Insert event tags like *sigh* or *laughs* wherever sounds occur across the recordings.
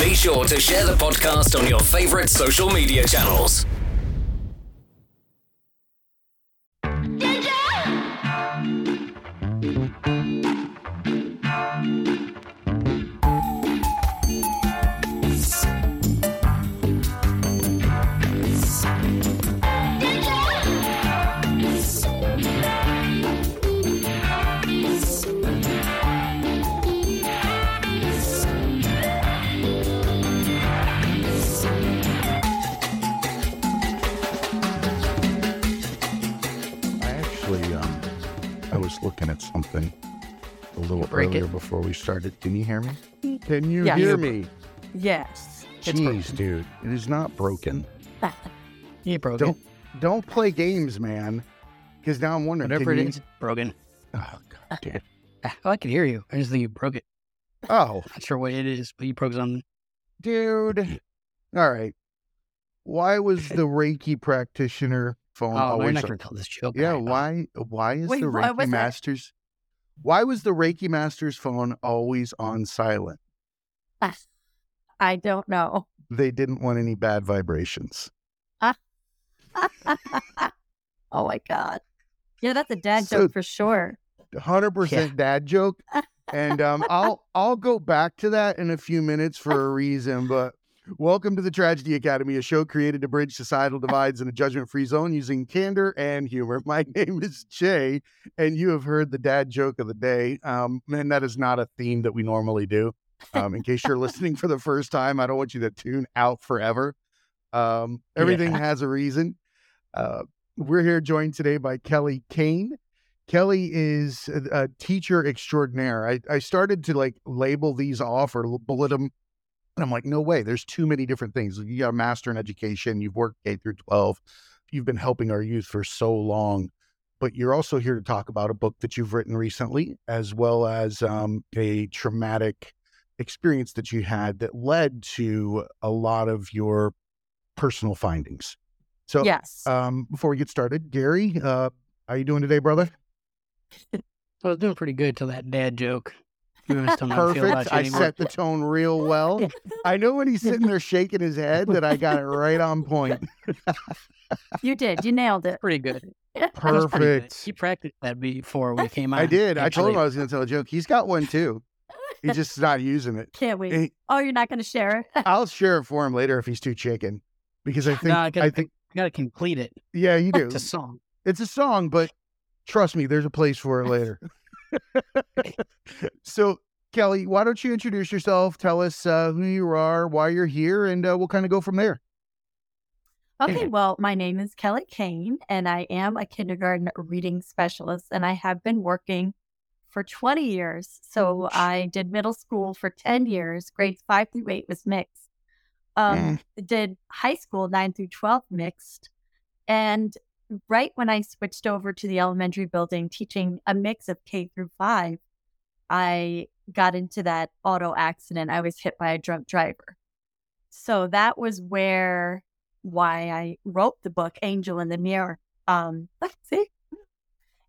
Be sure to share the podcast on your favorite social media channels. Something a little break earlier it? before we started. Can you hear me? Can you Yeah. hear me? Yes. It's Jeez, dude, it is not broken. You broke Don't it. don't play games, man. Because now I'm wondering. Whatever can it you- is, broken. Oh god damn. *laughs* Ah, I can hear you. I just think you broke it. Oh, Not sure what it is, but you broke something. dude. All right. Why was *laughs* the Reiki practitioner phone Oh, we're always? not going to tell this joke. yeah. right? Why? Why is Wait, the Reiki was that? masters? Why was the Reiki master's phone always on silent? I don't know. They didn't want any bad vibrations. *laughs* oh my god. Yeah, that's a dad So- joke for sure. hundred percent dad joke, *laughs* and um, I'll I'll go back to that in a few minutes for a reason. But welcome to the Tragedy Academy, a show created to bridge societal divides in a judgment-free zone using candor and humor. *laughs* My name is Jay, and you have heard the dad joke of the day. Um, and that is not a theme that we normally do. Um, in case you're *laughs* listening for the first time, I don't want you to tune out forever. Um, everything Yeah. has a reason. Uh, we're here joined today by Keli Kane. Keli is a, a teacher extraordinaire. I, I started to like label these off or bullet them. And I'm like, no way. There's too many different things. You got a master in education. You've worked K through 12. You've been helping our youth for so long. But you're also here to talk about a book that you've written recently, as well as um, a traumatic experience that you had that led to a lot of your personal findings. So, yes. um, before we get started, Gary, uh, how you doing today, brother? *laughs* I was doing pretty good till that dad joke. You know, still not feel about Perfect. you I anymore. set the tone real well. *laughs* I know when he's sitting there shaking his head that I got it right on point. *laughs* you did. You nailed it. Pretty good. That was pretty good. Perfect. He practiced that before we came on. I did. I told him I actually. was going to tell a joke. He's got one too. He's *laughs* just not using it. Can't wait. Hey, Oh, you're not going to share it? I'll share it for him later if he's too chicken, because I think No, I I, gotta- think You got to complete it. yeah, you do. It's a song. It's a song, but trust me, there's a place for it later. *laughs* so, Keli, why don't you introduce yourself? Tell us uh, who you are, why you're here, and uh, we'll kind of go from there. Okay, well, my name is Keli Kane, and I am a kindergarten reading specialist, and I have been working for 20 years. So I did middle school for 10 years, grades five through eight was mixed. Um, Did high school nine through 12 mixed. And right when I switched over to the elementary building, teaching a mix of K through five, I got into that auto accident. I was hit by a drunk driver. So that was where why I wrote the book Angel in the Mirror. Um, *laughs* let's see,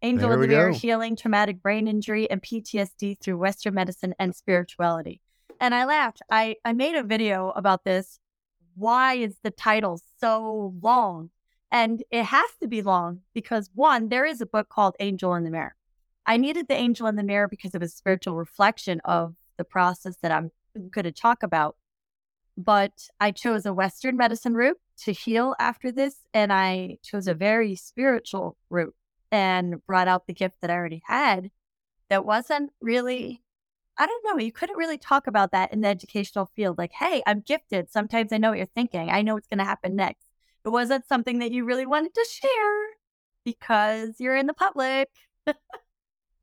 Angel There in the Mirror: go. Healing Traumatic Brain Injury and PTSD through Western Medicine and Spirituality. And I laughed. I I made a video about this. Why is the title so long? And it has to be long because one, there is a book called Angel in the Mirror. I needed the angel in the mirror because it was a spiritual reflection of the process that I'm going to talk about. But I chose a Western medicine route to heal after this, and I chose a very spiritual route and brought out the gift that I already had that wasn't really, I don't know, you couldn't really talk about that in the educational field. Like, hey, I'm gifted. Sometimes I know what you're thinking, I know what's going to happen next. It wasn't something that you really wanted to share because you're in the public.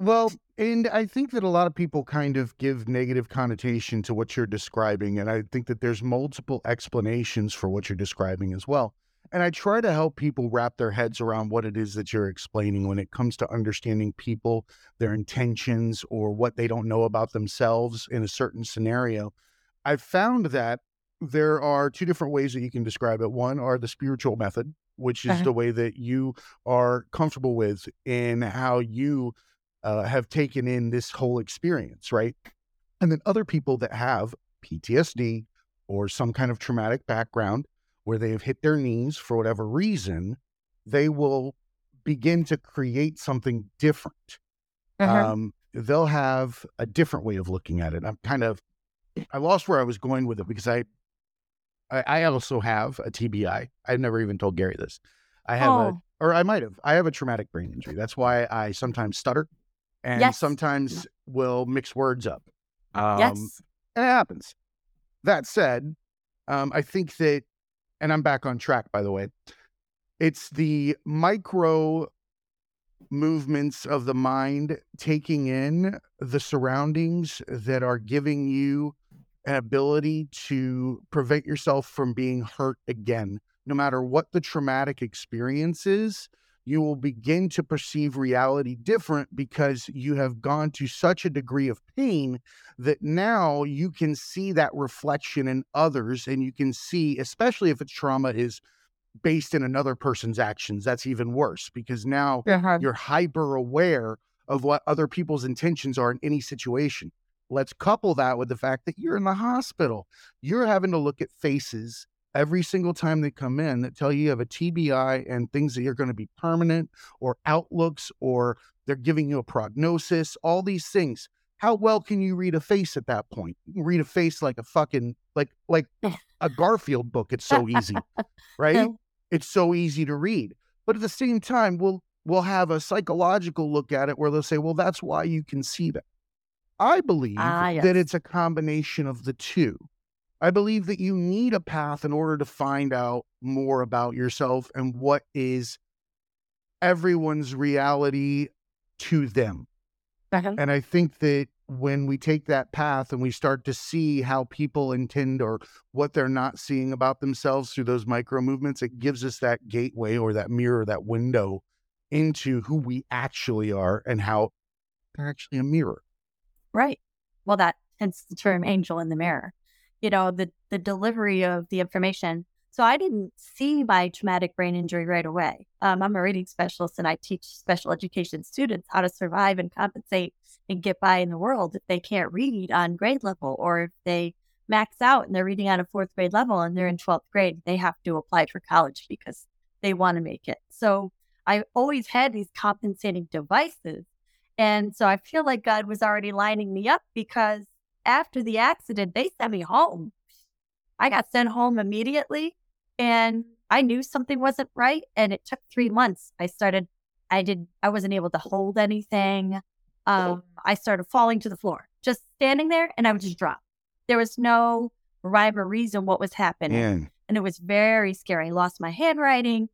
Well, and I think that a lot of people kind of give negative connotation to what you're describing. And I think that there's multiple explanations for what you're describing as well. And I try to help people wrap their heads around what it is that you're explaining when it comes to understanding people, their intentions, or what they don't know about themselves in a certain scenario. I've found that there are two different ways that you can describe it. One are the spiritual method, which is Uh-huh. the way that you are comfortable with in how you uh, have taken in this whole experience, right? And then other people that have PTSD or some kind of traumatic background where they have hit their knees for whatever reason, they will begin to create something different. Uh-huh. Um, they'll have a different way of looking at it. I'm kind of, I lost where I was going with it because I, I, I also have a TBI. I've never even told Gary this. I have a, Oh. or I might have. I have a traumatic brain injury. That's why I sometimes stutter, and Yes. sometimes will mix words up. Um, yes. And it happens. That said, um, I think that, and I'm back on track, by the way. It's the micro movements of the mind taking in the surroundings that are giving you an ability to prevent yourself from being hurt again. No matter what the traumatic experience is, you will begin to perceive reality different because you have gone to such a degree of pain that now you can see that reflection in others and you can see especially if it's trauma is based in another person's actions that's even worse because now Uh-huh. you're hyper aware of what other people's intentions are in any situation let's couple that with the fact that you're in the hospital. You're having to look at faces every single time they come in that tell you you have a TBI and things that you're going to be permanent or outlooks or they're giving you a prognosis all these things. How well can you read a face at that point? You can read a face like a fucking like like *laughs* a garfield book it's so easy right? It's so easy to read. But at the same time we'll we'll have a psychological look at it where they'll say well that's why you can see that i believe Ah, that it's a combination of the two i believe that you need a path in order to find out more about yourself and what is everyone's reality to them Uh-huh. and I think that when we take that path and we start to see how people intend or what they're not seeing about themselves through those micro movements, it gives us that gateway or that mirror, that window into who we actually are and how they're actually a mirror. Right. Well, that hence the term angel in the mirror. You know, the the delivery of the information. So I didn't see my traumatic brain injury right away. Um, I'm a reading specialist and I teach special education students how to survive and compensate and get by in the world if they can't read on grade level or if they max out and they're reading on a fourth grade level and they're in 12th grade, they have to apply for college because they want to make it. So I always had these compensating devices and so I feel like God was already lining me up because after the accident, they sent me home. I got sent home immediately and I knew something wasn't right. And it took three months. I started, I did, I wasn't able to hold anything. Um, I started falling to the floor, just standing there and I would just drop. There was no rhyme or reason what was happening And and it was very scary. I lost my handwriting,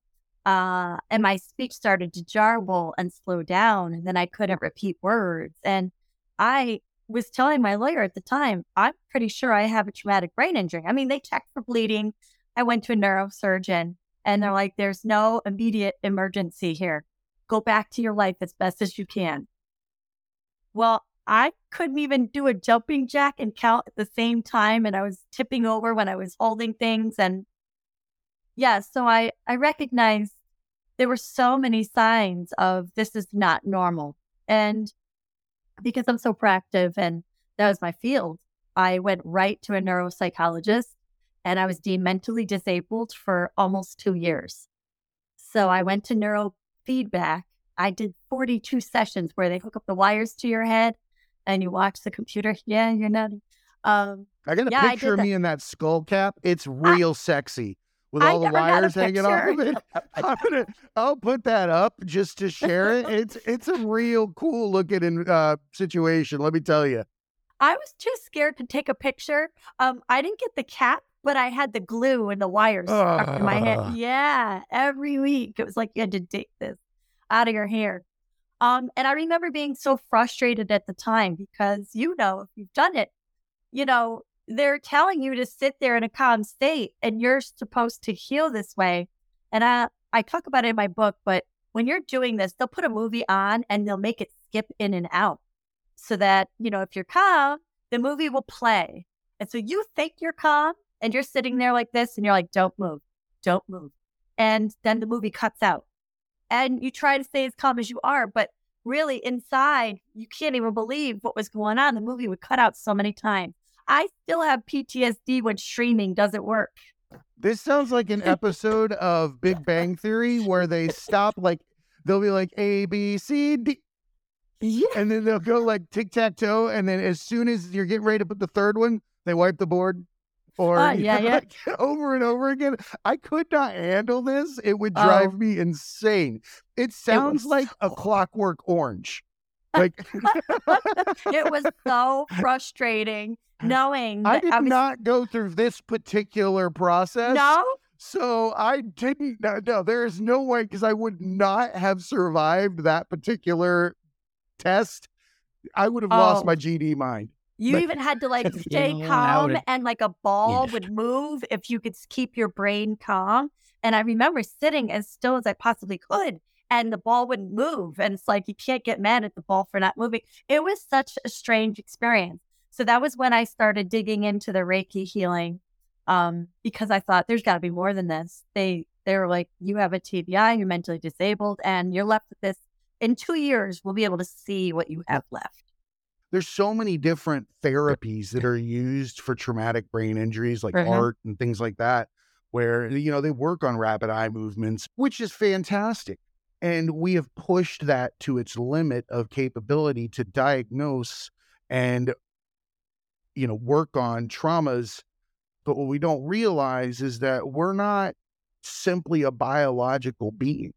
uh, and my speech started to jarble and slow down, and then I couldn't repeat words. And I was telling my lawyer at the time, I'm pretty sure I have a traumatic brain injury. I mean, they checked for bleeding. I went to a neurosurgeon, and they're like, "There's no immediate emergency here. Go back to your life as best as you can." Well, I couldn't even do a jumping jack and count at the same time. And I was tipping over when I was holding things. And yeah, so I, I recognized there were so many signs of this is not normal. And because I'm so proactive and that was my field, I went right to a neuropsychologist and I was deemed mentally disabled for almost two years. So I went to neurofeedback. I did 42 sessions where they hook up the wires to your head and you watch the computer. *laughs* Yeah, you're not. Um, I got a Yeah, picture of me in that skull cap. It's real sexy with I all the got a wires hanging off of it. *laughs* *laughs* I'm gonna, I'll put that up just to share it. It's it's a real cool looking uh, situation. Let me tell you. I was too scared to take a picture. Um, I didn't get the cap, but I had the glue and the wires stuck in my head. Yeah, every week it was like you had to take this out of your hair. Um, and I remember being so frustrated at the time because you know if you've done it, you know they're telling you to sit there in a calm state, and you're supposed to heal this way. And I I talk about it in my book, but when you're doing this, they'll put a movie on and they'll make it skip in and out so that, you know, if you're calm, the movie will play. And so you think you're calm and you're sitting there like this and you're like, don't move, don't move. And then the movie cuts out. And you try to stay as calm as you are, but really inside, you can't even believe what was going on. The movie would cut out so many times. I still have PTSD when streaming doesn't work. This sounds like an episode of Big Bang Theory where they stop like they'll be like A B C D Yeah. and then they'll go like tic tac toe and then as soon as you're getting ready to put the third one, they wipe the board. Or you *laughs* yeah, know, yeah. like, over and over again. I could not handle this. It would Oh. drive me insane. It sounds was like a clockwork orange. Like *laughs* It was *laughs* so frustrating knowing I that did I was not go through this particular process. no. So I didn't. No, no there is no way because I would not have survived that particular test. I would have lost Oh. my GD mind. You But- even had to like *laughs* stay I calm and like a ball Yeah. would move if you could keep your brain calm. And I remember sitting as still as I possibly could and the ball wouldn't move. And it's like you can't get mad at the ball for not moving. It was such a strange experience. So that was when I started digging into the Reiki healing. Um, because I thought there's gotta be more than this. They they were like, you have a TBI, you're mentally disabled, and you're left with this. In two years, we'll be able to see what you have left. There's so many different therapies that are used for traumatic brain injuries, like Mhm. art and things like that, where you know they work on rapid eye movements, which is fantastic. And we have pushed that to its limit of capability to diagnose and you know work on traumas. But what we don't realize is that we're not simply a biological being.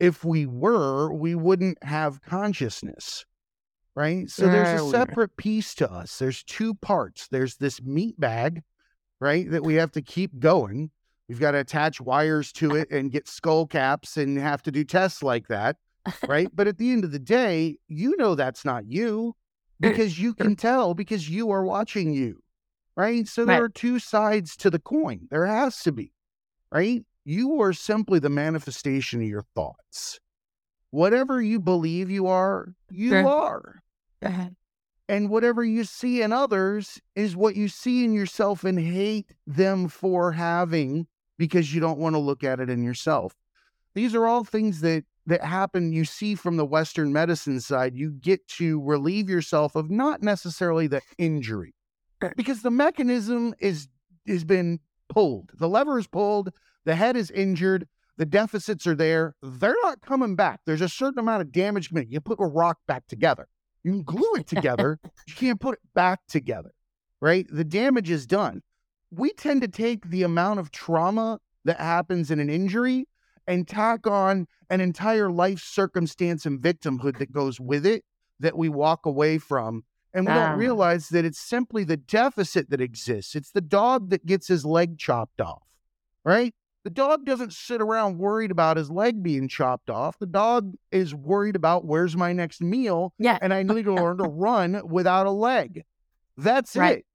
If we were we wouldn't have consciousness right? So there's a separate piece to us. There's two parts. There's this meat bag right that we have to keep going we've got to attach wires to it and get skull caps and have to do tests like that right? But at the end of the day you know that's not you mm, because you can tell because you are watching you right? So there Right. are two sides to the coin. There has to be right? You are simply the manifestation of your thoughts. Whatever you believe you are you Sure. are. And whatever you see in others is what you see in yourself and hate them for having because you don't want to look at it in yourself. These are all things that that happen you see from the western medicine side you get to relieve yourself of not necessarily the injury eh. because the mechanism is has been pulled. The lever is pulled the head is injured the deficits are there they're not coming back. There's a certain amount of damage you put a rock back together. You can glue it *laughs* together you can't put it back together right? The damage is done we tend to take the amount of trauma that happens in an injury and tack on an entire life circumstance and victimhood that goes with it that we walk away from. And we Ah. don't realize that it's simply the deficit that exists. It's the dog that gets his leg chopped off, right? The dog doesn't sit around worried about his leg being chopped off. The dog is worried about where's my next meal Yeah. and I need to learn to run without a leg. That's Right. it.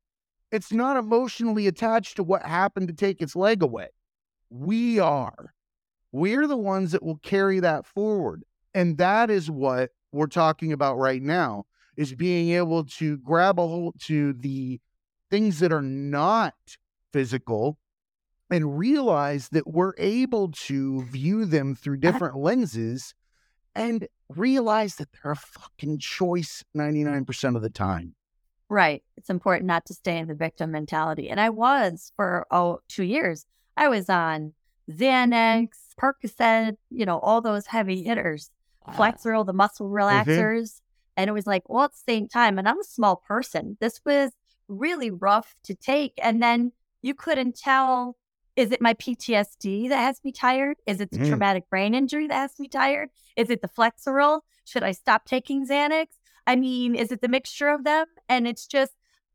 It's not emotionally attached to what happened to take its leg away. We are. We're the ones that will carry that forward. And that is what we're talking about right now is being able to grab a hold to the things that are not physical and realize that we're able to view them through uh-huh. different lenses and realize that they're a fucking choice 99% of the time. Right. It's important not to stay in the victim mentality. And I was for oh two years. I was on Xanax, Percocet, you know, all those heavy hitters, Flexeril, the muscle relaxers. And it was like, well, at the same time, and I'm a small person. This was really rough to take. And then you couldn't tell is it my PTSD that has me tired? Is it the Mm. traumatic brain injury that has me tired? Is it the Flexeril? Should I stop taking Xanax? I mean, is it the mixture of them? And it's just,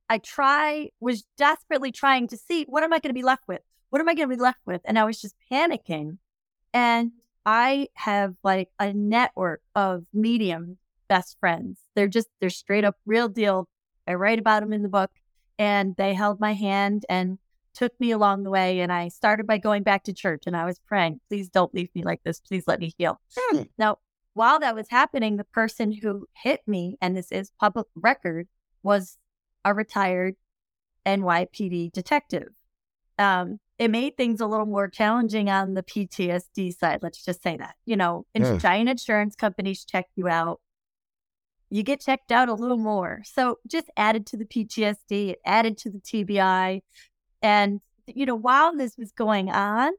I try, was desperately trying to see what am I going to be left with? What am I going to be left with? And I was just panicking. And I have like a network of medium best friends. They're just, they're straight up real deal. I write about them in the book and they held my hand and took me along the way. And I started by going back to church and I was praying, please don't leave me like this. Please let me heal. Hmm. Now, while that was happening, the person who hit me, and this is public record, was a retired NYPD detective. Um, it made things a little more challenging on the PTSD side. Let's just say that. You know, Yeah. giant insurance companies check you out. you get checked out a little more. So just added to the PTSD, it added to the TBI. And, you know, while this was going on,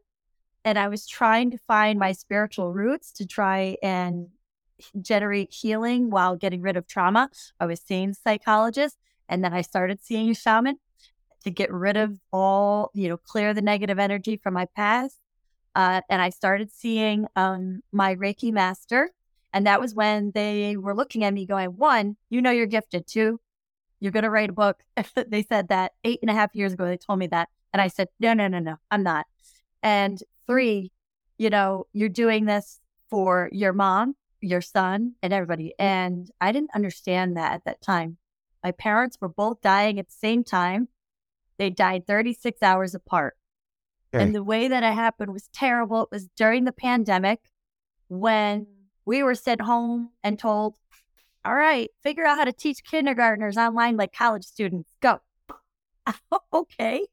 and I was trying to find my spiritual roots to try and generate healing while getting rid of trauma, I was seeing psychologists. And then I started seeing a shaman to get rid of all, you know, clear the negative energy from my past. Uh, and I started seeing um, my Reiki master and that was when they were looking at me going, one, you know, you're gifted. Two, you're going to write a book. *laughs* they said that eight and a half years ago. They told me that. And I said, no, no, no, no, I'm not. And three, you know, you're doing this for your mom, your son, and everybody. Mm. And I didn't understand that at that time. My parents were both dying at the same time. They died 36 hours apart. Okay. And the way that it happened was terrible. It was during the pandemic when mm. we were sent home and told, all right, figure out how to teach kindergartners online like college students. Go. *laughs* okay.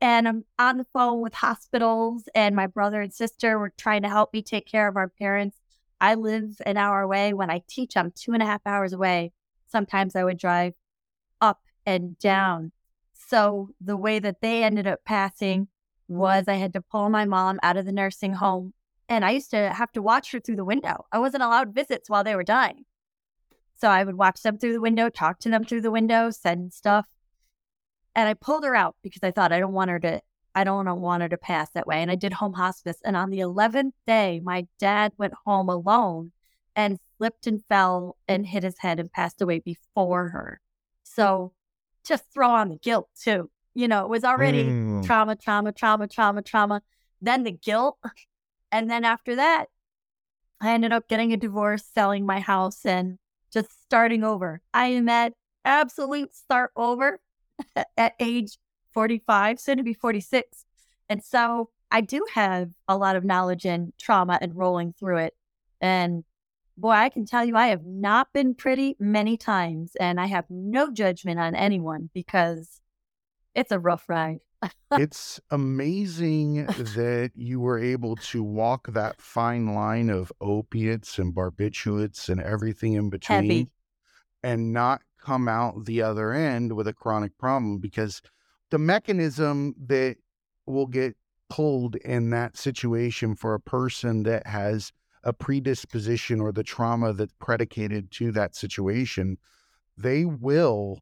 And I'm on the phone with hospitals, and my brother and sister were trying to help me take care of our parents. I live an hour away. When I teach, I'm two and a half hours away. Sometimes I would drive up and down. So the way that they ended up passing was I had to pull my mom out of the nursing home and I used to have to watch her through the window. I wasn't allowed visits while they were dying. So I would watch them through the window, talk to them through the window, send stuff. And I pulled her out because I thought I don't want her to I don't want her to pass that way. And I did home hospice. And on the 11th day, my dad went home alone and slipped and fell and hit his head and passed away before her. So just throw on the guilt too. You know, it was already mm. trauma, trauma, trauma, trauma, trauma. Then the guilt and then after that, I ended up getting a divorce, selling my house, and just starting over. I am at absolute start over *laughs* at age 45, soon to be 46. And so I do have a lot of knowledge in trauma and rolling through it. And boy, I can tell you, I have not been pretty many times, and I have no judgment on anyone because it's a rough ride *laughs* it's amazing that you were able to walk that fine line of opiates and barbiturates and everything in between Heavy. and not come out the other end with a chronic problem because the mechanism that will get pulled in that situation for a person that has a predisposition or the trauma that's predicated to that situation, they will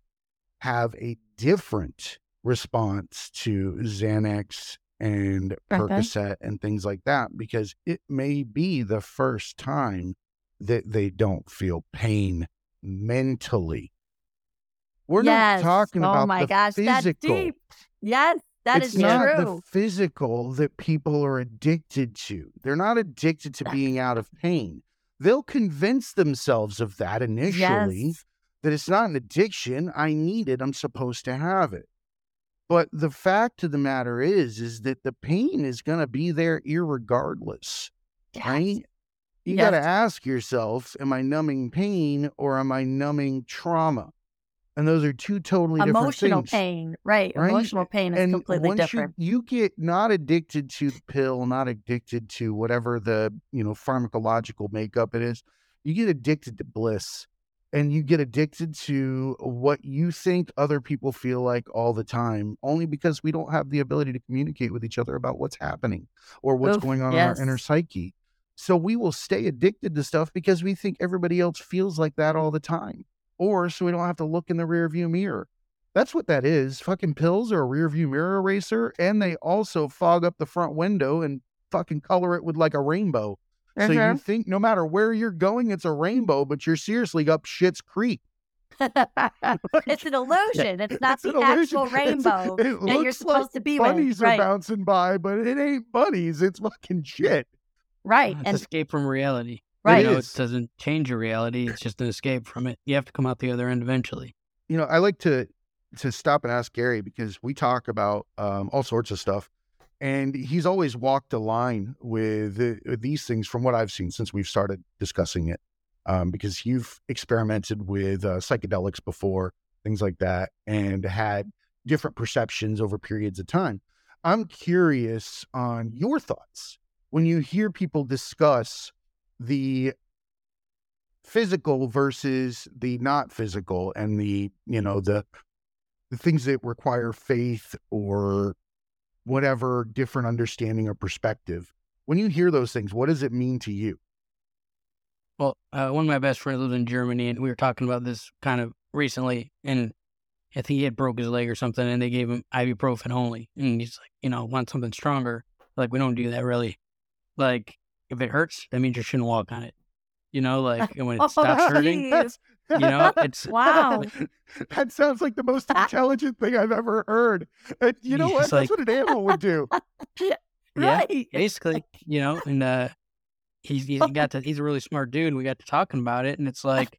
have a different response to Xanax and uh-huh. Percocet and things like that because it may be the first time that they don't feel pain mentally. We're yes. not talking oh about my the gosh, physical. That's deep. Yes, that it's is not true. the physical that people are addicted to. They're not addicted to being out of pain. They'll convince themselves of that initially yes. that it's not an addiction. I need it. I'm supposed to have it. But the fact of the matter is, is that the pain is going to be there irregardless, yes. right? You yes. got to ask yourself, am I numbing pain or am I numbing trauma? And those are two totally emotional different things. pain, right? right? Emotional pain is and completely different. You, you get not addicted to the pill, not addicted to whatever the you know pharmacological makeup it is. You get addicted to bliss and you get addicted to what you think other people feel like all the time only because we don't have the ability to communicate with each other about what's happening or what's Oof, going on yes. in our inner psyche so we will stay addicted to stuff because we think everybody else feels like that all the time or so we don't have to look in the rear view mirror that's what that is fucking pills are a rear view mirror eraser and they also fog up the front window and fucking color it with like a rainbow so you Mm-hmm. think no matter where you're going, it's a rainbow, but you're seriously up shit's creek. *laughs* it's an *laughs* illusion. It's not It's the an illusion. actual *laughs* It's- rainbow it that you're looks supposed like to be Bunnies with. Right. are bouncing by, but it ain't bunnies. It's fucking shit. right. It's And escape from reality. Right. You know, it doesn't change your reality. It's just an escape from it. You have to come out the other end eventually. You know, I like to to stop and ask Gary because we talk about um, all sorts of stuff, and he's always walked a line with, uh, with these things from what I've seen since we've started discussing it. Um, because you've experimented with uh, psychedelics before, things like that, and had different perceptions over periods of time. I'm curious on your thoughts when you hear people discuss the physical versus the not physical and the, you know, the the things that require faith or whatever different understanding or perspective. When you hear those things, what does it mean to you? Well, uh, one of my best friends lives in Germany, and we were talking about this kind of recently. And I think he had broke his leg or something, and they gave him ibuprofen only. And he's like, you know, want something stronger. Like, we don't do that really. Like, if it hurts, that means you shouldn't walk on it. You know, *laughs* like and when it stops hurting, Jeez. you know, it's *laughs* Wow. *laughs* that sounds like the most intelligent thing I've ever heard. And you know Yeah, what? it's That's what an animal would do. Yeah. right. basically, you know, and uh, he's he got to he's a really smart dude. And we got to talking about it, and it's like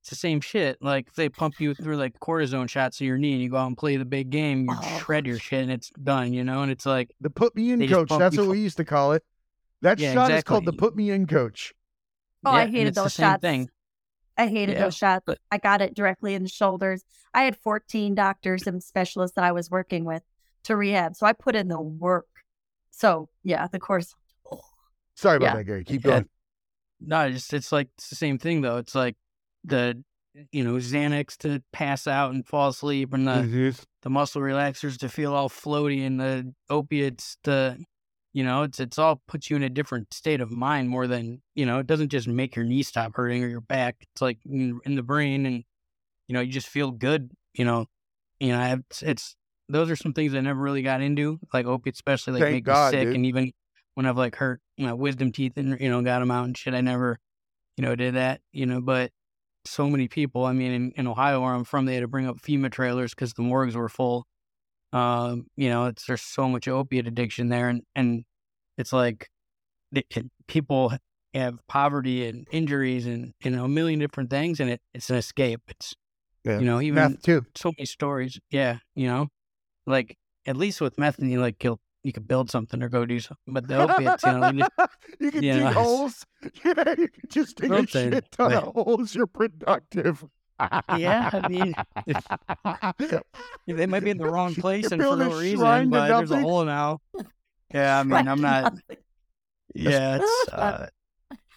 it's the same shit. Like if they pump you through like cortisone shots to your knee, and you go out and play the big game, you Oh. shred your shit, and it's done. You know, and it's like The put me in coach. That's what we used to call it. That Yeah, shot is called the put me in coach. Oh, yeah, I hated it's those shots. thing. I hated Yeah, those shots. but- I got it directly in the shoulders. I had 14 doctors and specialists that I was working with to rehab. So I put in the work. So yeah, the course. Sorry about Yeah. that, Gary. Keep going. No, it's just it's like it's the same thing though. It's like the you know Xanax to pass out and fall asleep, and the Mhm. the muscle relaxers to feel all floaty, and the opiates to you know it's it's all puts you in a different state of mind more than you know it doesn't just make your knee stop hurting or your back. It's like in, in the brain, and you know you just feel good. You know, you know it's, it's those are some things I never really got into, like opiates, especially like Thank make God, me sick, dude. and even when I've like hurt my wisdom teeth and you know got them out and shit, I never you know did that. You know, but so many people. I mean, in, in Ohio where I'm from, they had to bring up FEMA trailers because the morgues were full. Um, you know, it's there's so much opiate addiction there, and and it's like the, it- people have poverty and injuries and you know a million different things, and it it's an escape. It's Yeah. you know even Meth too. so many stories. Yeah, you know, like at least with meth, you like you'll you could build something or go do something, but the opiates, you know, you just, *laughs* you can you dig *laughs* know, holes. *laughs* You know, you can just dig a shit ton of holes. You're productive. Yeah, I mean, *laughs* they might be in the wrong place and for no reason, shrine to but there's a nothing. hole now. Yeah, I mean, I'm not. Yeah, it's *laughs* uh,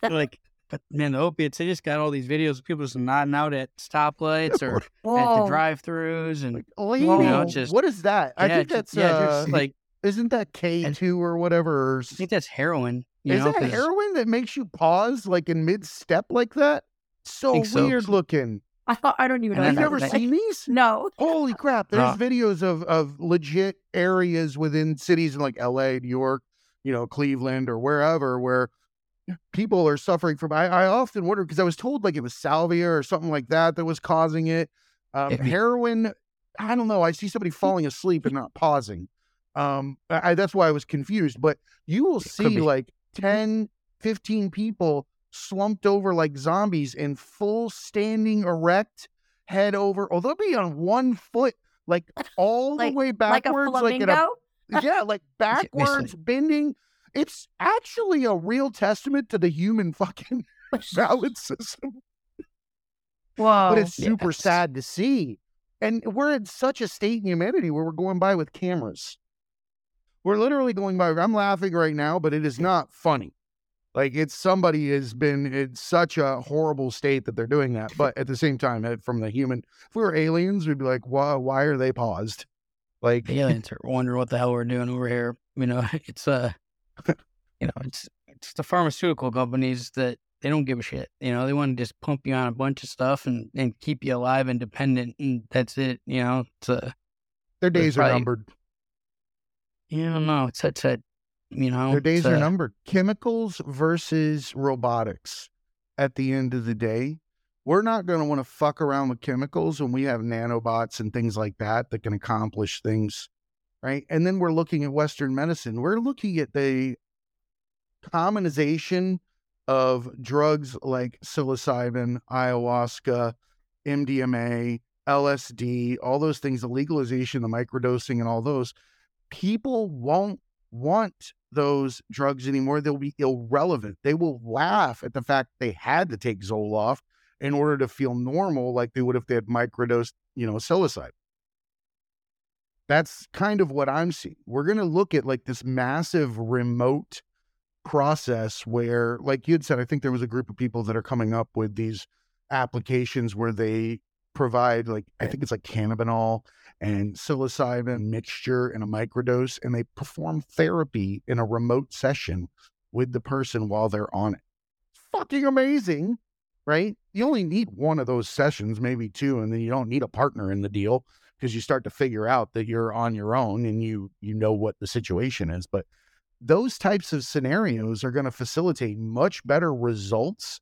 like, but man, the opiates, they just got all these videos of people just nodding out at stoplights or *laughs* at the drive-throughs, and Leaning. you know, just- what is that? I yeah, think that's yeah, uh, just like isn't that K two or whatever? Or, I s- think that's heroin. You is know, that 'cause- heroin that makes you pause like in mid step like that? So Think so. weird looking. I thought I don't even know. And You've then what never that- seen these? No. Holy crap! There's Uh. videos of of legit areas within cities in like L.A., New York, you know, Cleveland or wherever where people are suffering from. I, I often wonder because I was told like it was salvia or something like that that was causing it. Um, Yeah, I mean- heroin. I don't know. I see somebody falling asleep and not pausing. Um, I, I- that's why I was confused. But you will see like 10, 15 people slumped over like zombies in full standing erect, head over. Oh, they'll be on one foot, like all Like- the way Like a backwards, like, a *laughs* yeah, like backwards bending. It's actually a real testament to the human fucking *laughs* balance system Whoa. but it's super yes. sad to see. And we're in such a state in humanity where we're going by with cameras. We're literally going by. I'm laughing right now, but it is not funny. Like it's somebody has been in such a horrible state that they're doing that. But at the same time, uh, from the human, if we were aliens, we'd be like, why? Why are they paused? Like, the aliens are wondering what the hell we're doing over here. You know, *laughs* it's uh, you know, it's it's the pharmaceutical companies that they don't give a shit. You know, they want to just pump you on a bunch of stuff and and keep you alive and dependent, and that's it. You know, it's a their days are numbered. you know, it's such a you know, Their days it's are numbered. Chemicals versus robotics. At the end of the day, we're not going to want to fuck around with chemicals when we have nanobots and things like that that can accomplish things, right? And then we're looking at Western medicine. We're looking at the commonization of drugs like psilocybin, ayahuasca, MDMA, LSD, all those things, the legalization, the microdosing, and all those. People won't want those drugs anymore. They'll be irrelevant. They will laugh at the fact they had to take Zoloft in order to feel normal, like they would if they had microdosed, you know, psilocybin. That's kind of what I'm seeing. We're going to look at like this massive remote process where, like you had said, I think there was a group of people that are coming up with these applications where they provide like I think it's like cannabinol and psilocybin mixture in a microdose, and they perform therapy in a remote session with the person while they're on it. Fucking amazing, right? You only need one of those sessions, maybe two, and then you don't need a partner in the deal because you start to figure out that you're on your own and you you know what the situation is. But those types of scenarios are going to facilitate much better results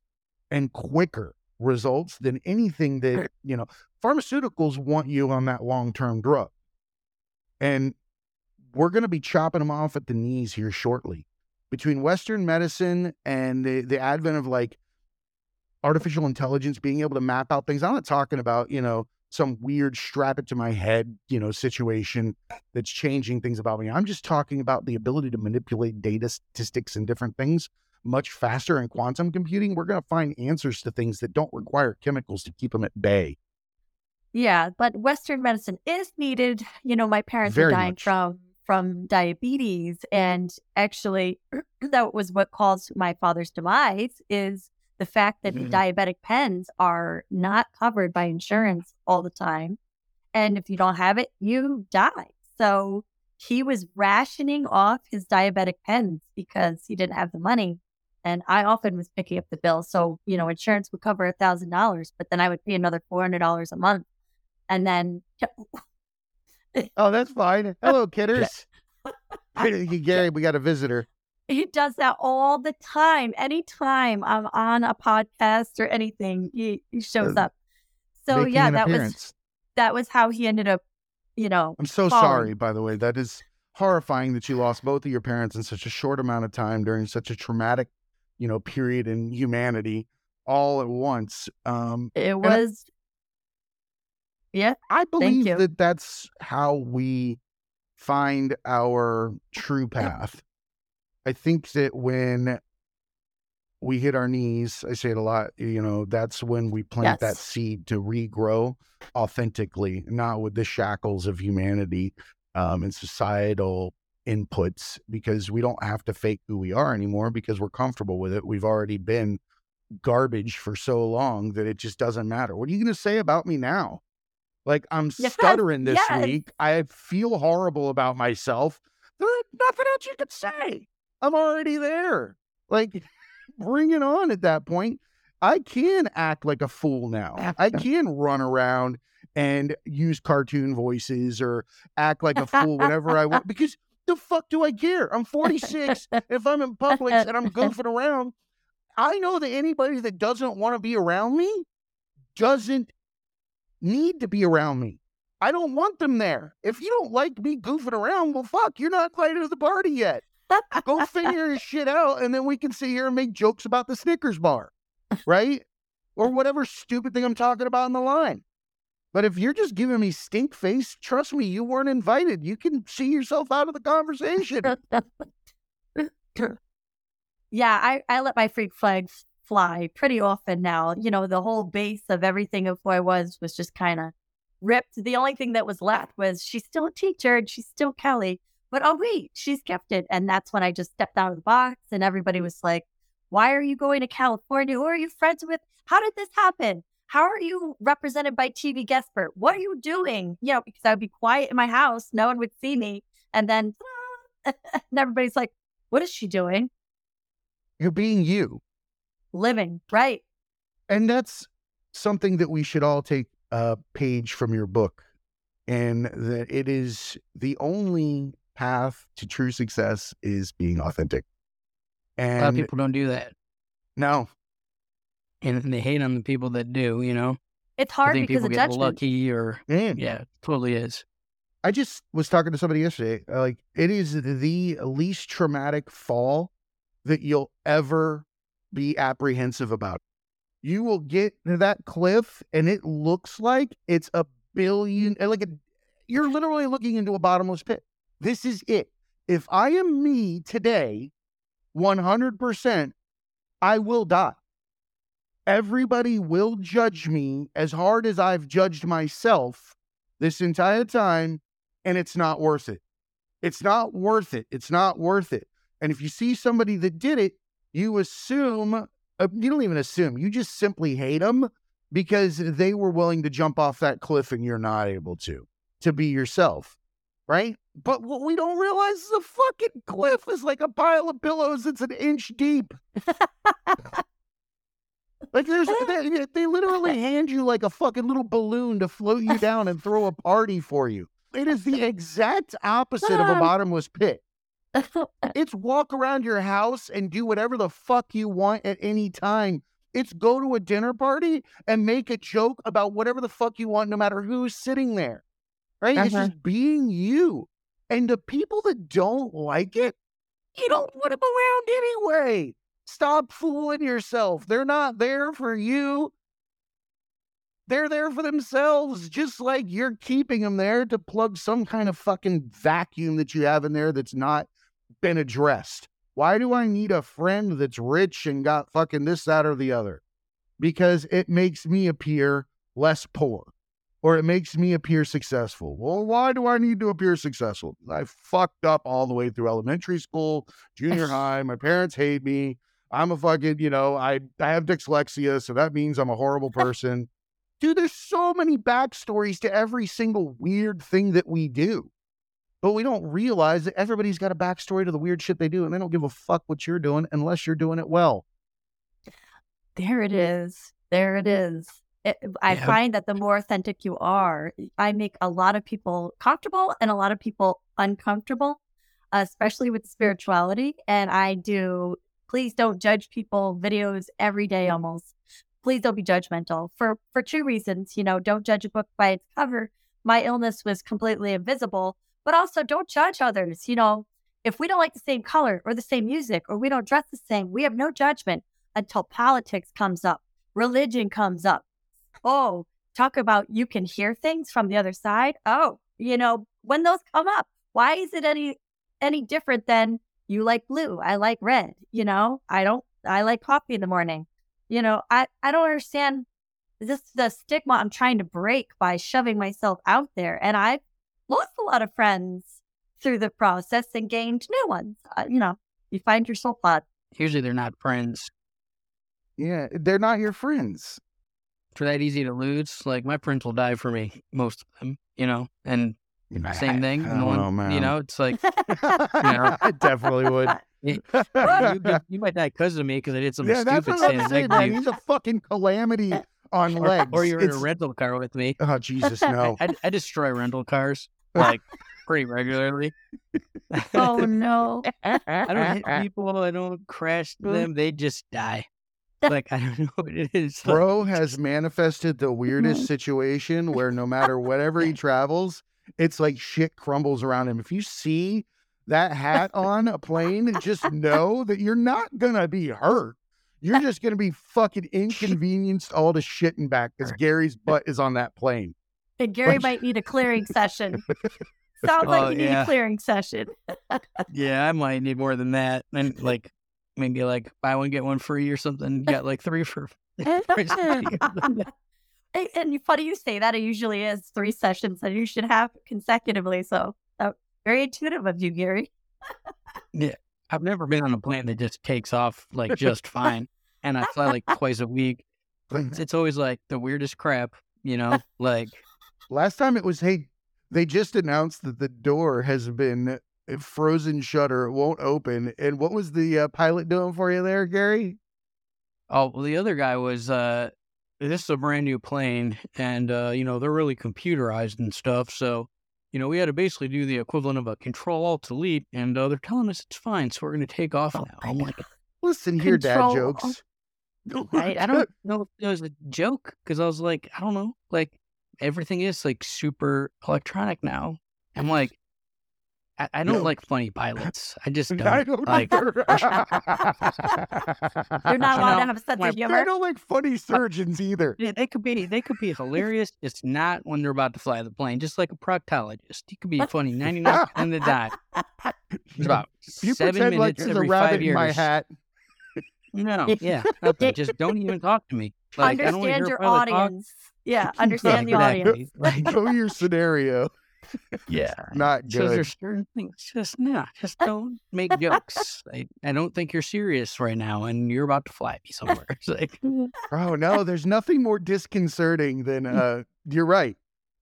and quicker results than anything that, you know, pharmaceuticals want you on that long term drug. And we're going to be chopping them off at the knees here shortly. Between Western medicine and the, the advent of like artificial intelligence being able to map out things, I'm not talking about, you know, some weird strap it to my head, you know, situation that's changing things about me. I'm just talking about the ability to manipulate data statistics and different things much faster in quantum computing. We're going to find answers to things that don't require chemicals to keep them at bay. Yeah, but Western medicine is needed. You know, my parents Very are dying much. from from diabetes, and actually, *clears throat* that was what caused my father's demise. Is the fact that Mhm. diabetic pens are not covered by insurance all the time, and if you don't have it, you die. So he was rationing off his diabetic pens because he didn't have the money. And I often was picking up the bill. So, you know, insurance would cover a thousand dollars, but then I would pay another four hundred dollars a month. And then *laughs* Oh, that's fine. Hello, kidders. *laughs* *laughs* Gary, we got a visitor. he does that all the time. Anytime I'm on a podcast or anything, he, he shows Uh, up. So yeah, that was that was how he ended up, you know, I'm so falling. sorry, by the way. That is horrifying that you lost both of your parents in such a short amount of time during such a traumatic, you know, period in humanity all at once. Um, it I- was Yeah. I believe that that's how we find our true path. I think that when we hit our knees, I say it a lot, you know, that's when we plant that seed to regrow authentically, not with the shackles of humanity um, and societal inputs, because we don't have to fake who we are anymore because we're comfortable with it. We've already been garbage for so long that it just doesn't matter. What are you going to say about me now? Like I'm Yes, stuttering this yes. week. I feel horrible about myself. There's nothing else you could say. I'm already there. Like, *laughs* bring it on at that point. I can act like a fool now. I *laughs* can run around and use cartoon voices or act like a fool whenever I want *laughs* because the fuck do I care? I'm 46. *laughs* if I'm in public and I'm goofing around, I know that anybody that doesn't want to be around me doesn't need to be around me. I don't want them there. If you don't like me goofing around, well, fuck, you're not invited to the party yet. Go figure your shit out, and then we can sit here and make jokes about the Snickers bar, right? Or whatever stupid thing I'm talking about in the line. But if you're just giving me stink face, trust me, you weren't invited. You can see yourself out of the conversation. *laughs* yeah, I, I let my freak flag f- fly pretty often now. You know, the whole base of everything of who I was was just kind of ripped. The only thing that was left was she's still a teacher and she's still Keli. But oh, wait, she's kept it. And that's when I just stepped out of the box and everybody was like, why are you going to California? Who are you friends with? How did this happen? How are you represented by TV Guestpert? What are you doing? You know, because I would be quiet in my house. No one would see me. And then *laughs* and everybody's like, what is she doing? You're being you. Living, right? And that's something that we should all take a page from your book. And that it is the only path to true success is being authentic. And a lot of people don't do that, no, and they hate on the people that do. You know, It's hard I hard think because people of get judgment. lucky, or man, yeah, totally is. I just was talking to somebody yesterday. uh, Like, it is the least traumatic fall that you'll ever be apprehensive about. You will get to that cliff, and it looks like it's a billion, uh, like a, you're literally looking into a bottomless pit. This is it. If I am me today, 100%, I will die. Everybody will judge me as hard as I've judged myself this entire time and it's not worth it. It's not worth it. It's not worth it. And if you see somebody that did it, you assume, uh, you don't even assume, you just simply hate them because they were willing to jump off that cliff and you're not able to, to be yourself. Right. But what we don't realize is the fucking cliff is like a pile of pillows. It's an inch deep. *laughs* like there's, they, they literally hand you like a fucking little balloon to float you down and throw a party for you. It is the exact opposite of a bottomless pit. *laughs* It's walk around your house and do whatever the fuck you want at any time. It's go to a dinner party and make a joke about whatever the fuck you want, no matter who's sitting there. Right? It's Uh-huh. just being you. And the people that don't like it, you don't want them around anyway. Stop fooling yourself. They're not there for you. They're there for themselves, just like you're keeping them there to plug some kind of fucking vacuum that you have in there that's not been addressed. Why do I need a friend that's rich and got fucking this, that, or the other? Because it makes me appear less poor or it makes me appear successful. Well, why do I need to appear successful? I fucked up all the way through elementary school, junior *laughs* high. My parents hate me. I'm a fucking, you know, I, I have dyslexia, so that means I'm a horrible *laughs* person. Dude, there's so many backstories to every single weird thing that we do. But we don't realize that everybody's got a backstory to the weird shit they do, and they don't give a fuck what you're doing unless you're doing it well. There it is. There it is. It, I Yeah. find that the more authentic you are, I make a lot of people comfortable and a lot of people uncomfortable, especially with mm-hmm. spirituality. And I do, please don't judge people videos every day mm. almost. Please don't be judgmental for, for two reasons. You know, don't judge a book by its cover. My illness was completely invisible, but also don't judge others. You know, if we don't like the same color or the same music or we don't dress the same, we have no judgment until politics comes up, religion comes up. Oh, talk about you can hear things from the other side. Oh, you know, when those come up, why is it any any different than you like blue, I like red, you know? I don't I like coffee in the morning. You know, I I don't understand this is the stigma I'm trying to break by shoving myself out there and I've lost a lot of friends through the process and gained new ones. Uh, you know, you find your soul pod. Usually they're not friends. Yeah, they're not your friends. For that easy to lose, like my friends will die for me, most of them, you know, and same thing. I no don't one- know, man. You know, it's like *laughs* I definitely would. Eh, *laughs* you, you might die because of me because I did some yeah, stupid what I'm standing saying, next to man. you. He's a fucking calamity uh, on legs. or you're in a rental car with me. Oh Jesus, *laughs* no. I, I destroy rental cars like pretty regularly. oh no. I don't hit people. I don't crash hmm? them. They just die. Like I don't know what it is. Like, Bro has manifested the weirdest hmm. situation where no matter whatever he travels, it's like shit crumbles around him. If you see that hat *laughs* on a plane, just know that you're not gonna be hurt. You're just gonna be fucking inconvenienced all to shit and back because Gary's butt is on that plane. And Gary Like- might need a clearing session. *laughs* Sounds Oh, like you need yeah. a clearing session. yeah, I might need more than that. And *laughs* like maybe like buy one get one free or something. You got like three for. And, and funny you say that. It usually is three sessions that you should have consecutively. So uh, very intuitive of you, Gary. Yeah. I've never been on a plane that just takes off like just fine, and I fly like twice a week. It's, it's always like the weirdest crap, you know. Like *laughs* Last time it was, hey, they just announced that the door has been frozen shutter. It won't open. And what was the uh, pilot doing for you there, Gary? Oh, well, the other guy was uh this is a brand new plane and uh, you know, they're really computerized and stuff, so you know, we had to basically do the equivalent of a control alt delete and uh, they're telling us it's fine, so we're gonna take off Oh now. I'm like, Listen here, dad jokes. I, *laughs* I don't know if it was a joke because I was like, I don't know, like everything is like super electronic now. I'm like, I, I don't No. like funny pilots. I just *laughs* don't. I don't like. either. *laughs* You're not allowed to have a sense my of I don't like funny surgeons either. Yeah, they could be they could be hilarious. It's not when they're about to fly the plane. Just like a proctologist, he could be funny *laughs* ninety nine percent of the time. It's about you seven pretend like minutes a every rabbit five in my hat. No, yeah, nothing. Just don't even talk to me. Like, I don't understand your pilot talk. audience. Yeah, understand the Exactly. audience. Like, Go your scenario. Yeah. *laughs* Not So there's certain things just no, just *laughs* don't make jokes. I, I don't think you're serious right now, and you're about to fly me somewhere. It's *laughs* like Oh no, there's nothing more disconcerting than uh you're right.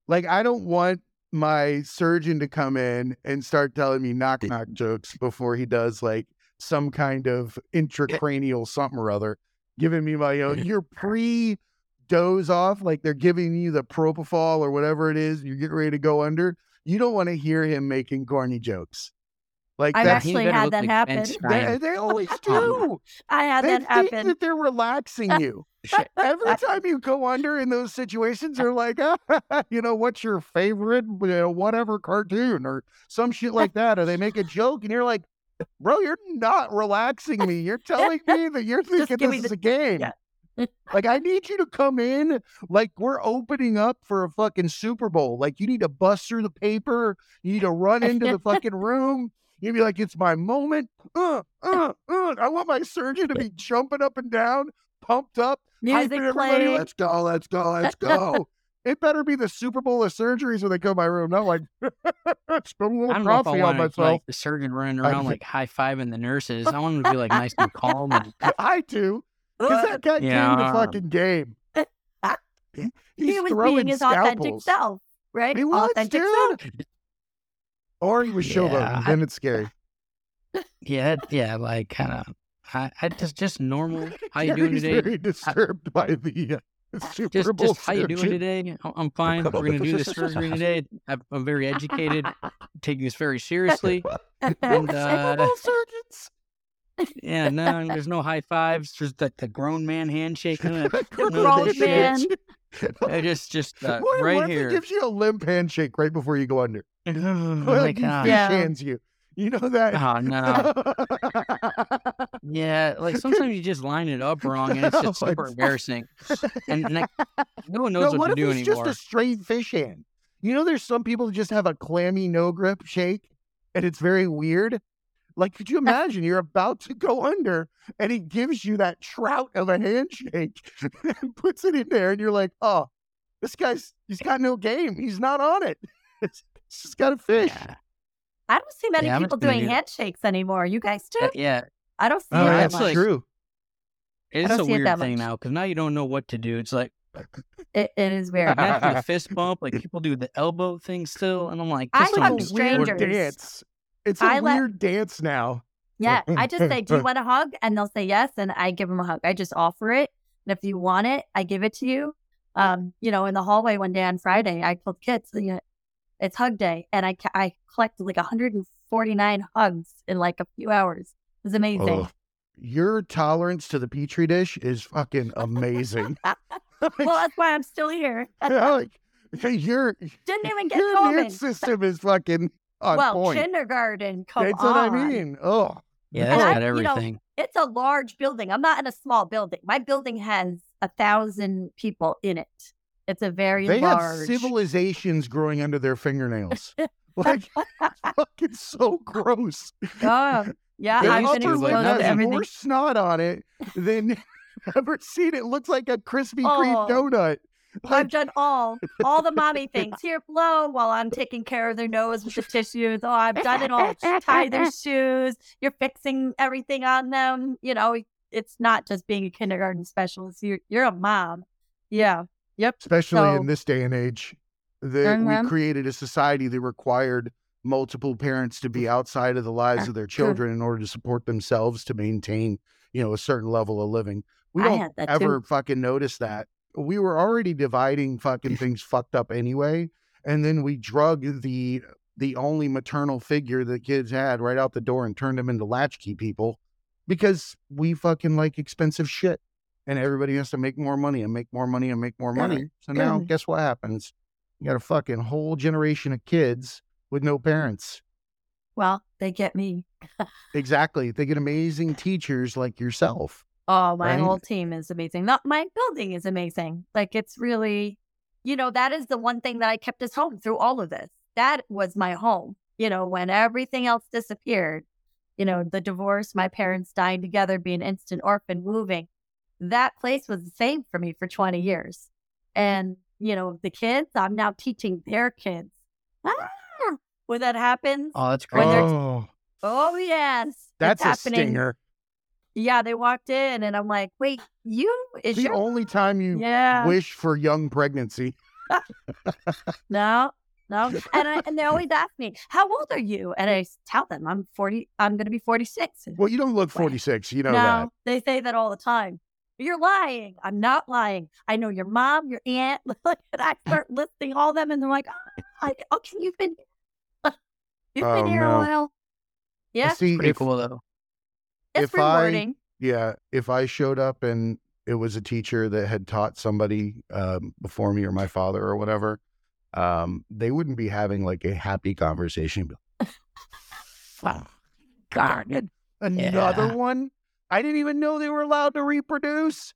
Like I don't want my surgeon to come in and start telling me knock knock jokes before he does like some kind of intracranial something or other, giving me my own you're pre doze off, like they're giving you the propofol or whatever it is, you're getting ready to go under. You don't want to hear him making corny jokes. Like I've that actually better had that like happen. They, they always do. I had They that think happen. that they're relaxing you. *laughs* Every time you go under in those situations, they're like, ah, *laughs* you know, what's your favorite, you know, whatever cartoon or some shit like that. Or they make a joke and you're like, bro, you're not relaxing me. You're telling *laughs* me that you're thinking give me this is a game. yeah. Like, I need you to come in like we're opening up for a fucking Super Bowl. Like, you need to bust through the paper. You need to run into the *laughs* fucking room. You'd be like, it's my moment. Uh, uh, uh. I want my surgeon to be jumping up and down, pumped up, Music everybody. playing. Let's go, let's go, let's go. *laughs* it better be the Super Bowl of surgeries when they come to my room. Not like *laughs* spill a little don't know if I coffee on myself. like the surgeon running around like high fiving the nurses. I want him to be like nice and calm. And, I do. Because that guy came Yeah. to fucking game. *laughs* He's he was throwing being his authentic self, right? He was, authentic dude. self. Or he was showboating. Yeah, I- Then it's scary. *laughs* yeah, yeah, like kind of. I, I just just normal. *laughs* How you doing today? very disturbed by the uh, Super Just Bowl just how you doing today? "Oh, I'm fine. We're gonna do this surgery today. I'm, I'm very educated. Taking this very seriously. And Super uh, Bowl surgeons. Yeah, no, there's no high fives. There's the, the grown man handshake. *laughs* The grown man. I just just *laughs* uh, What, right what if here. he gives you a limp handshake right before you go under? *laughs* Oh like my he God. fish Yeah. hands you. You know that? Oh no. Yeah, like sometimes you just line it up wrong and it's just super it's- embarrassing. And, and like, no one no, knows what what, if to do it's anymore. just a straight fish hand? You know, there's some people who just have a clammy no grip shake, and it's very weird. Like, could you imagine you're about to go under, and he gives you that trout of a handshake *laughs* and puts it in there, and you're like, oh, this guy's he's got no game. He's not on it. *laughs* He's just got a fish. Yeah, I don't see many Yeah, people doing do handshakes anymore. You guys do? Uh, yeah. I don't see Oh, it yeah, that that's much. like- true. It's don't a see it weird that thing much. now because now you don't know what to do. It's like It, it is weird. after the *laughs* fist bump, like people do the elbow thing still, and I'm like, I just don't hug a do weird strangers. dance. It's a I let- weird dance now. Yeah, I just say, "Do you *laughs* want a hug?" And they'll say yes, and I give them a hug. I just offer it, and if you want it, I give it to you. Um, you know, in the hallway one day on Friday, I told kids, you know, "It's hug day," and I I collected like 149 hugs in like a few hours. It was amazing. Oh, your tolerance to the petri dish is fucking amazing. *laughs* Well, that's why I'm still here. *laughs* like, your Didn't even get your COVID. immune system is fucking on well, point. kindergarten. Come That's on. what I mean. Oh, Yeah, And that's I- got you know, everything. It's a large building. I'm not in a small building. My building has a thousand people in it. It's a very they have civilizations growing under their fingernails. *laughs* *laughs* like, fucking so gross. Oh, yeah, Their I I've used been to, upper like, lip exposed nothing. to has everything. more snot on it than *laughs* ever seen. It looks like a Krispy Kreme Oh. donut. *laughs* I've done all all the mommy things. *laughs* Here, blow while I'm taking care of their nose with the tissues. Oh, I've done it all. Tie their *laughs* shoes. You're fixing everything on them. You know, it's not just being a kindergarten specialist. You're you're a mom. Yeah. Yep. especially So- in this day and age, that we created a society that required multiple parents to be outside of the lives of their children in order to support themselves to maintain, you know, a certain level of living. We don't ever too. fucking notice that. We were already dividing fucking things fucked up anyway, and then we drug the the only maternal figure that kids had right out the door and turned them into latchkey people because we fucking like expensive shit and everybody has to make more money and make more money and make more money. So now guess what happens? You got a fucking whole generation of kids with no parents. Well, they get me. *laughs* Exactly. They get amazing teachers like yourself. Oh, my Right? whole team is amazing. Not my building is amazing. Like it's really, you know, that is the one thing that I kept as home through all of this. That was my home. You know, when everything else disappeared, you know, the divorce, my parents dying together, being instant orphan, moving. That place was the same for me for 20 years. And, you know, the kids, I'm now teaching their kids. Ah, when that happens. Oh, that's great. Oh, Oh yes, that's a happening. stinger. Yeah, they walked in, and I'm like, "Wait, you is The your only time you yeah wish for young pregnancy. *laughs* no no?" And I and they *laughs* always ask me, "How old are you?" And I tell them, "I'm 40. I'm going to be 46." Well, you don't look 46. You know no, that. they say that all the time. You're lying. I'm not lying. I know your mom, your aunt. *laughs* and I start listing all them, and they're like, "Oh, I, okay, you've been you've been Oh, here no. a while." Yeah, See, Pretty if, cool though. it's if I- yeah, if I showed up and it was a teacher that had taught somebody um, before me or my father or whatever, um, they wouldn't be having like a happy conversation. Wow. God. Another Yeah. one? I didn't even know they were allowed to reproduce.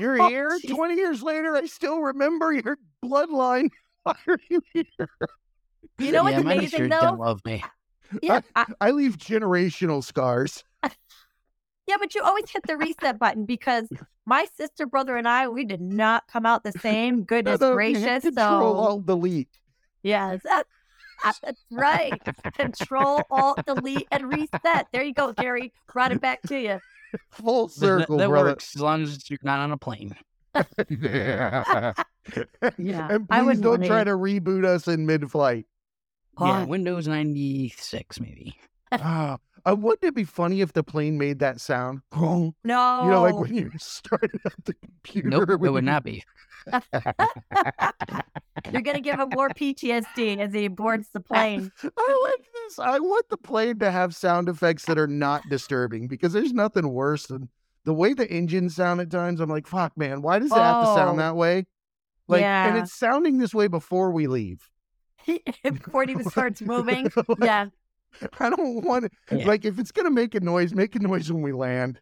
You're *laughs* Oh, here jeez. 20 years later. I still remember your bloodline. *laughs* Why are you here? You know what's yeah, my amazing teacher though? didn't love me. Yeah, I, I leave generational scars. *laughs* Yeah, but you always hit the reset button because my sister, brother, and I, we did not come out the same. *laughs* Goodness No, you hit gracious. Control So, Alt Delete. yes, that- that's right. Control, Alt, Delete, and reset. There you go, Gary. Brought it back to you. Full Th- th- circle, that brother. works as long as you're not on a plane. yeah. *laughs* Yeah, And please wouldn't don't wanna- try to reboot us in mid flight. Yeah, Oh. Windows 96 maybe. Ah, uh, wouldn't it be funny if the plane made that sound? No. *laughs* You know, like when you *laughs* started up the computer. Nope, it would you- not be. *laughs* You're going to give him more PTSD as he boards the plane. I like this. I want the plane to have sound effects that are not disturbing because there's nothing worse than the way the engines sound at times. I'm like, fuck, man, why does it have to sound Oh. that way? Like, and it's sounding this way before we leave. Before it even starts moving. Yeah. *laughs* I don't want it. Yeah. Like, if it's gonna make a noise, make a noise when we land.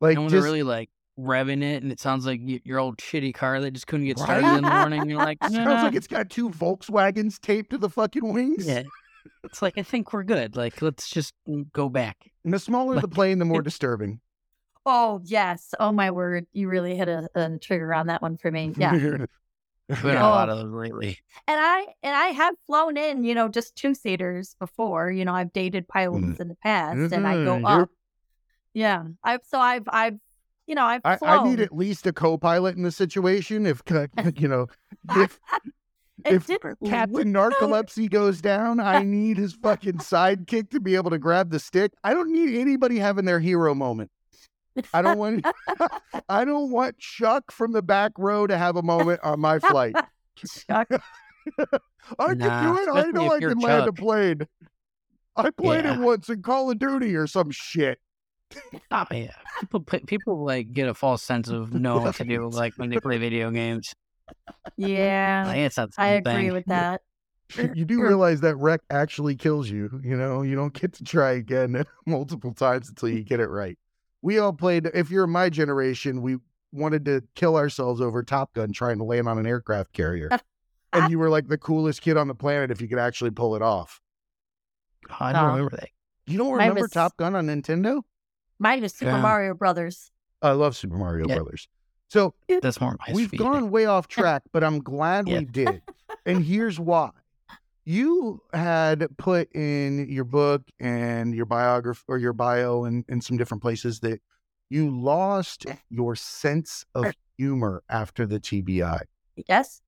Like, and when just they're really like revving it and it sounds like your old shitty car that just couldn't get Right? started in the morning. You're like, *laughs* sounds like it's got two Volkswagens taped to the fucking wings. yeah. It's like, I think we're good. Like, let's just mm, go back. And the smaller the plane, the more disturbing. Oh, yes. Oh, my word. You really hit a, a trigger on that one for me. Yeah. *laughs* We've been on a lot of those lately. and I and I have flown in, you know, just two seaters before. You know, I've dated pilots Mm. in the past, and I go Mhm, you're- up. Yeah, I've so I've I've you know I've I, flown. I need at least a co-pilot in the situation. If *laughs* you know, *laughs* if if Captain *laughs* Narcolepsy goes down, I need his fucking sidekick to be able to grab the stick. I don't need anybody having their hero moment. I don't want *laughs* I don't want Chuck from the back row to have a moment on my flight. *laughs* Chuck. *laughs* I can do it. I know I you're can land a plane. I played Yeah. it once in Call of Duty or some shit. Oh, yeah. People, people like get a false sense of knowing what to do, like when they play video games. Yeah, Like, it's not I same agree thing. with that. you do realize that wreck actually kills you. You know, you don't get to try again multiple times until you get it right. We all played, if you're my generation, we wanted to kill ourselves over Top Gun trying to land on an aircraft carrier. *laughs* and you were like the coolest kid on the planet if you could actually pull it off. I don't Oh. remember that. You don't remember was- Top Gun on Nintendo? Mine is Super Yeah. Mario Brothers. I love Super Mario Yeah. Brothers. So That's more my we've speed. gone way off track, but I'm glad Yeah. we did. *laughs* And here's why. You had put in your book and your biography or your bio and in some different places that you lost your sense of humor after the TBI. Yes.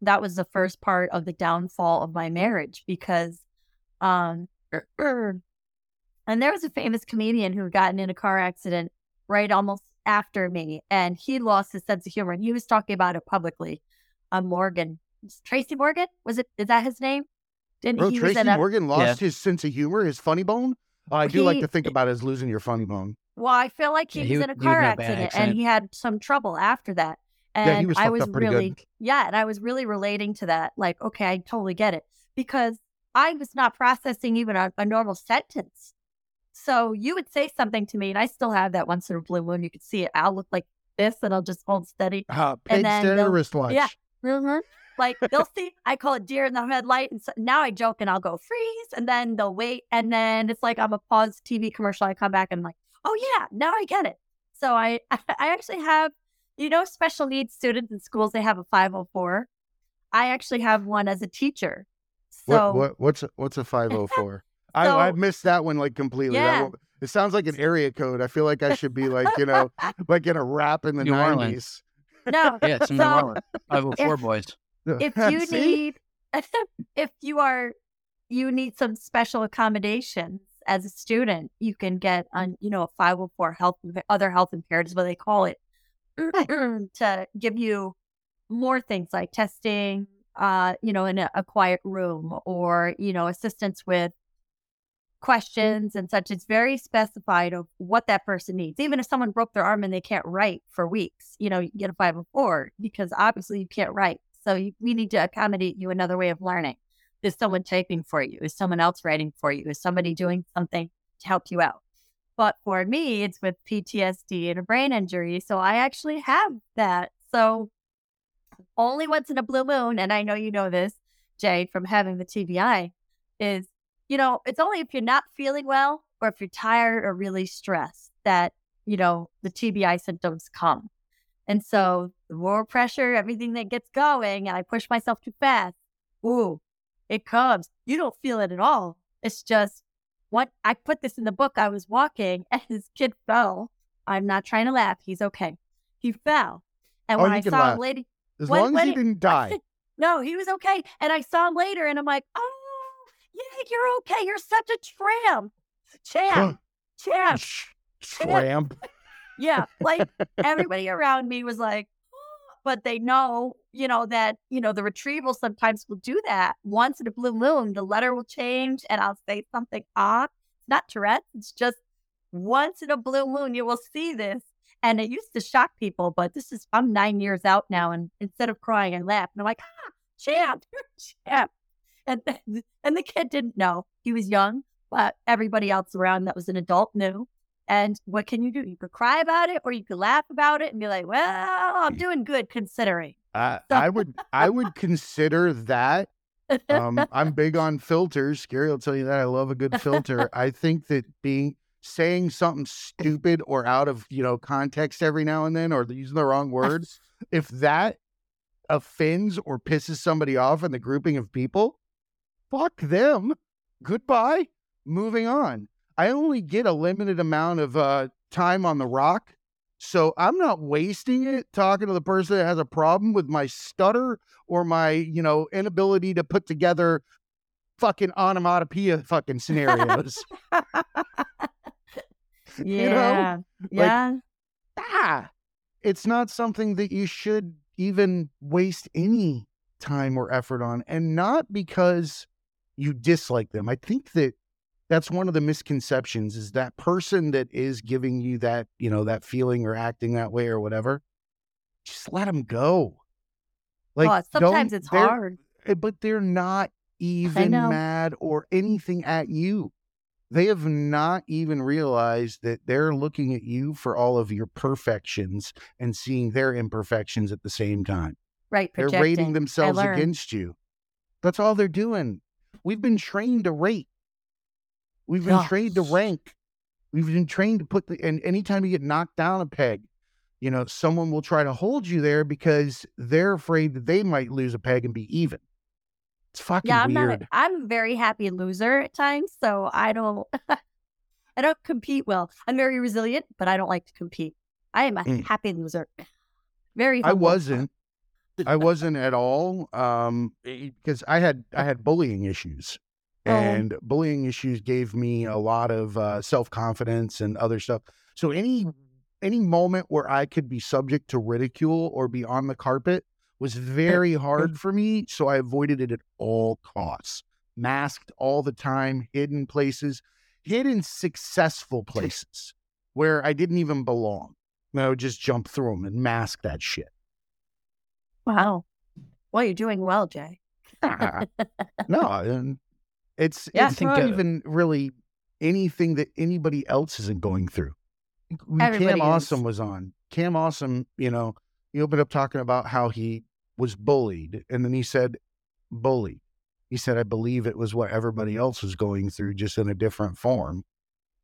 That was the first part of the downfall of my marriage because um *clears throat* and there was a famous comedian who had gotten in a car accident right almost after me and he lost his sense of humor and he was talking about it publicly. Um Morgan. Tracy Morgan? Was it is that his name? Didn't Bro, he was Tracy in a Morgan lost his sense of humor, his funny bone. Oh, I do like to think about it as losing your funny bone. Well, I feel like he Yeah, was he in w- a he was car in a bad accident, and he had some trouble after that. And Yeah, he was I was up pretty really, good. yeah, and I was really relating to that. Like, okay, I totally get it because I was not processing even a, a normal sentence. So you would say something to me, and I still have that once in a blue moon. You could see it. I'll look like this, and I'll just hold steady. Ah, And pig then they'll- terrorist watch. yeah. Mhm. Like they'll see, I call it deer in the headlight, and so, now I joke and I'll go freeze, and then they'll wait, and then it's like I'm a pause TV commercial. I come back and I'm like, oh yeah, now I get it. So I, *laughs* I actually have, you know, special needs students in schools. They have a 504. I actually have one as a teacher. So what, what what's what's a 504? *laughs* I So- I missed that one like completely. That Yeah. one- it sounds like an area code. I feel like I should be like, you know, *laughs* like in a rap in the New 90s. Orleans. no, Yeah, it's in New So- Orleans. 504 boys. If you need *laughs* if you are you need some special accommodations as a student you can get on you know a 504 health other health impaired is what they call it *clears throat* to give you more things like testing uh you know in a, a quiet room or you know assistance with questions and such. It's very specified of what that person needs. Even if someone broke their arm and they can't write for weeks you know you get a 504 because obviously you can't write so you, we need to accommodate you another way of learning. Is someone typing for you? Is someone else writing for you? Is somebody doing something to help you out? But for me it's with ptsd and a brain injury so i actually have that. So only once in a blue moon and i know you know this jay from having the tbi is you know, it's only if you're not feeling well or if you're tired or really stressed that, you know, the TBI symptoms come. And so the more pressure, everything that gets going, and I push myself too fast, ooh, it comes. You don't feel it at all. It's just what I put this in the book. I was walking *laughs* and this kid fell. I'm not trying to laugh. He's okay. He fell. And Oh, when I saw laugh. him later, As when- long as he it- didn't *laughs* die. no, he was okay. And I saw him later and I'm like, oh, yeah, you're okay. You're such a tramp. Champ. Champ. Tramp. *laughs* Yeah. Like everybody around me was like, but they know, you know, that, you know, the retrieval sometimes will do that. Once in a blue moon, the letter will change and I'll say something odd. It's not Tourette's. It's just once in a blue moon, you will see this. And it used to shock people, but this is, I'm nine years out now. And instead of crying, I laugh. And I'm like, ah, champ, *laughs* champ. And, and the kid didn't know. He was young, but everybody else around that was an adult knew. And what can you do? You could cry about it or you could laugh about it and be like, well, I'm doing good considering. I, I would I would consider that. Um, I'm big on filters. Gary will tell you that I love a good filter. I think that being saying something stupid or out of you know context every now and then, or using the wrong words, *laughs* if that offends or pisses somebody off in the grouping of people, fuck them. Goodbye. Moving on. I only get a limited amount of uh, time on the rock. So I'm not wasting it talking to the person that has a problem with my stutter or my, you know, inability to put together fucking onomatopoeia fucking scenarios. *laughs* You know? Yeah. yeah. ah, it's not something that you should even waste any time or effort on. And not because you dislike them. I think that that's one of the misconceptions is that person that is giving you that, you know, that feeling or acting that way or whatever, just let them go. Like oh, sometimes it's hard. eh, but they're not even mad or anything at you. They have not even realized that they're looking at you for all of your perfections and seeing their imperfections at the same time. Right. They're Projecting. rating themselves against you. That's all they're doing. We've been trained to rate. We've been Yeah. trained to rank. We've been trained to put the and anytime you get knocked down a peg, you know, someone will try to hold you there because they're afraid that they might lose a peg and be even. It's fucking Yeah, I'm weird. not. A, I'm a very happy loser at times, so I don't. *laughs* I don't compete well. I'm very resilient, but I don't like to compete. I am a Mm. happy loser. *laughs* Very. I wasn't. I wasn't at all. Um, because I had I had bullying issues, Oh. and bullying issues gave me a lot of uh, self confidence and other stuff. So any any moment where I could be subject to ridicule or be on the carpet was very hard mm. for me. So I avoided it at all costs. Masked all the time, hidden places, hidden successful places where I didn't even belong. And I would just jump through them and mask that shit. Wow. Well, you're doing well, Jay. Ah, no, *laughs* and it's Yeah. it's not even really anything that anybody else isn't going through. Everybody Cam is. Awesome was on. Cam Awesome, you know, he opened up talking about how he was bullied, and then he said, "Bullied." He said, "I believe it was what everybody mm-hmm. else was going through, just in a different form."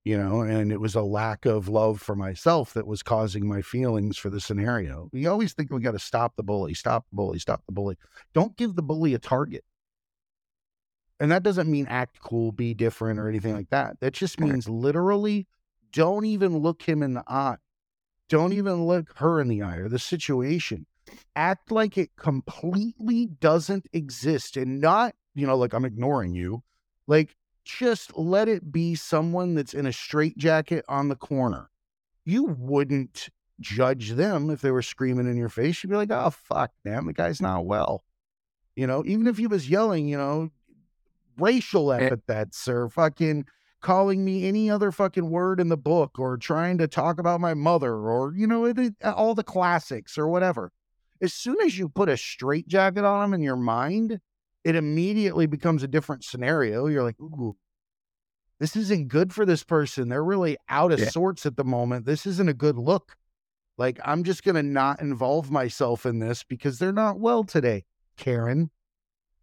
You know, and it was a lack of love for myself that was causing my feelings for the scenario. We always think we got to stop the bully, stop the bully, stop the bully. Don't give the bully a target And that doesn't mean act cool, be different, or anything like that. That just means literally don't even look him in the eye. Don't mm-hmm. even look her in the eye or the situation. Act like it completely doesn't exist and not, you know, like I'm ignoring you. Like just let it be someone that's in a straitjacket on the corner. You wouldn't judge them if they were screaming in your face. You'd be like, oh, fuck, man, the guy's not well. You know, even if he was yelling, you know, racial eh epithets or fucking calling me any other fucking word in the book or trying to talk about my mother or, you know, it, uh, all the classics or whatever. As soon as you put a straitjacket on them in your mind, it immediately becomes a different scenario. You're like, ooh, this isn't good for this person. They're really out of yeah. sorts at the moment. This isn't a good look. Like, I'm just going to not involve myself in this because they're not well today, Karen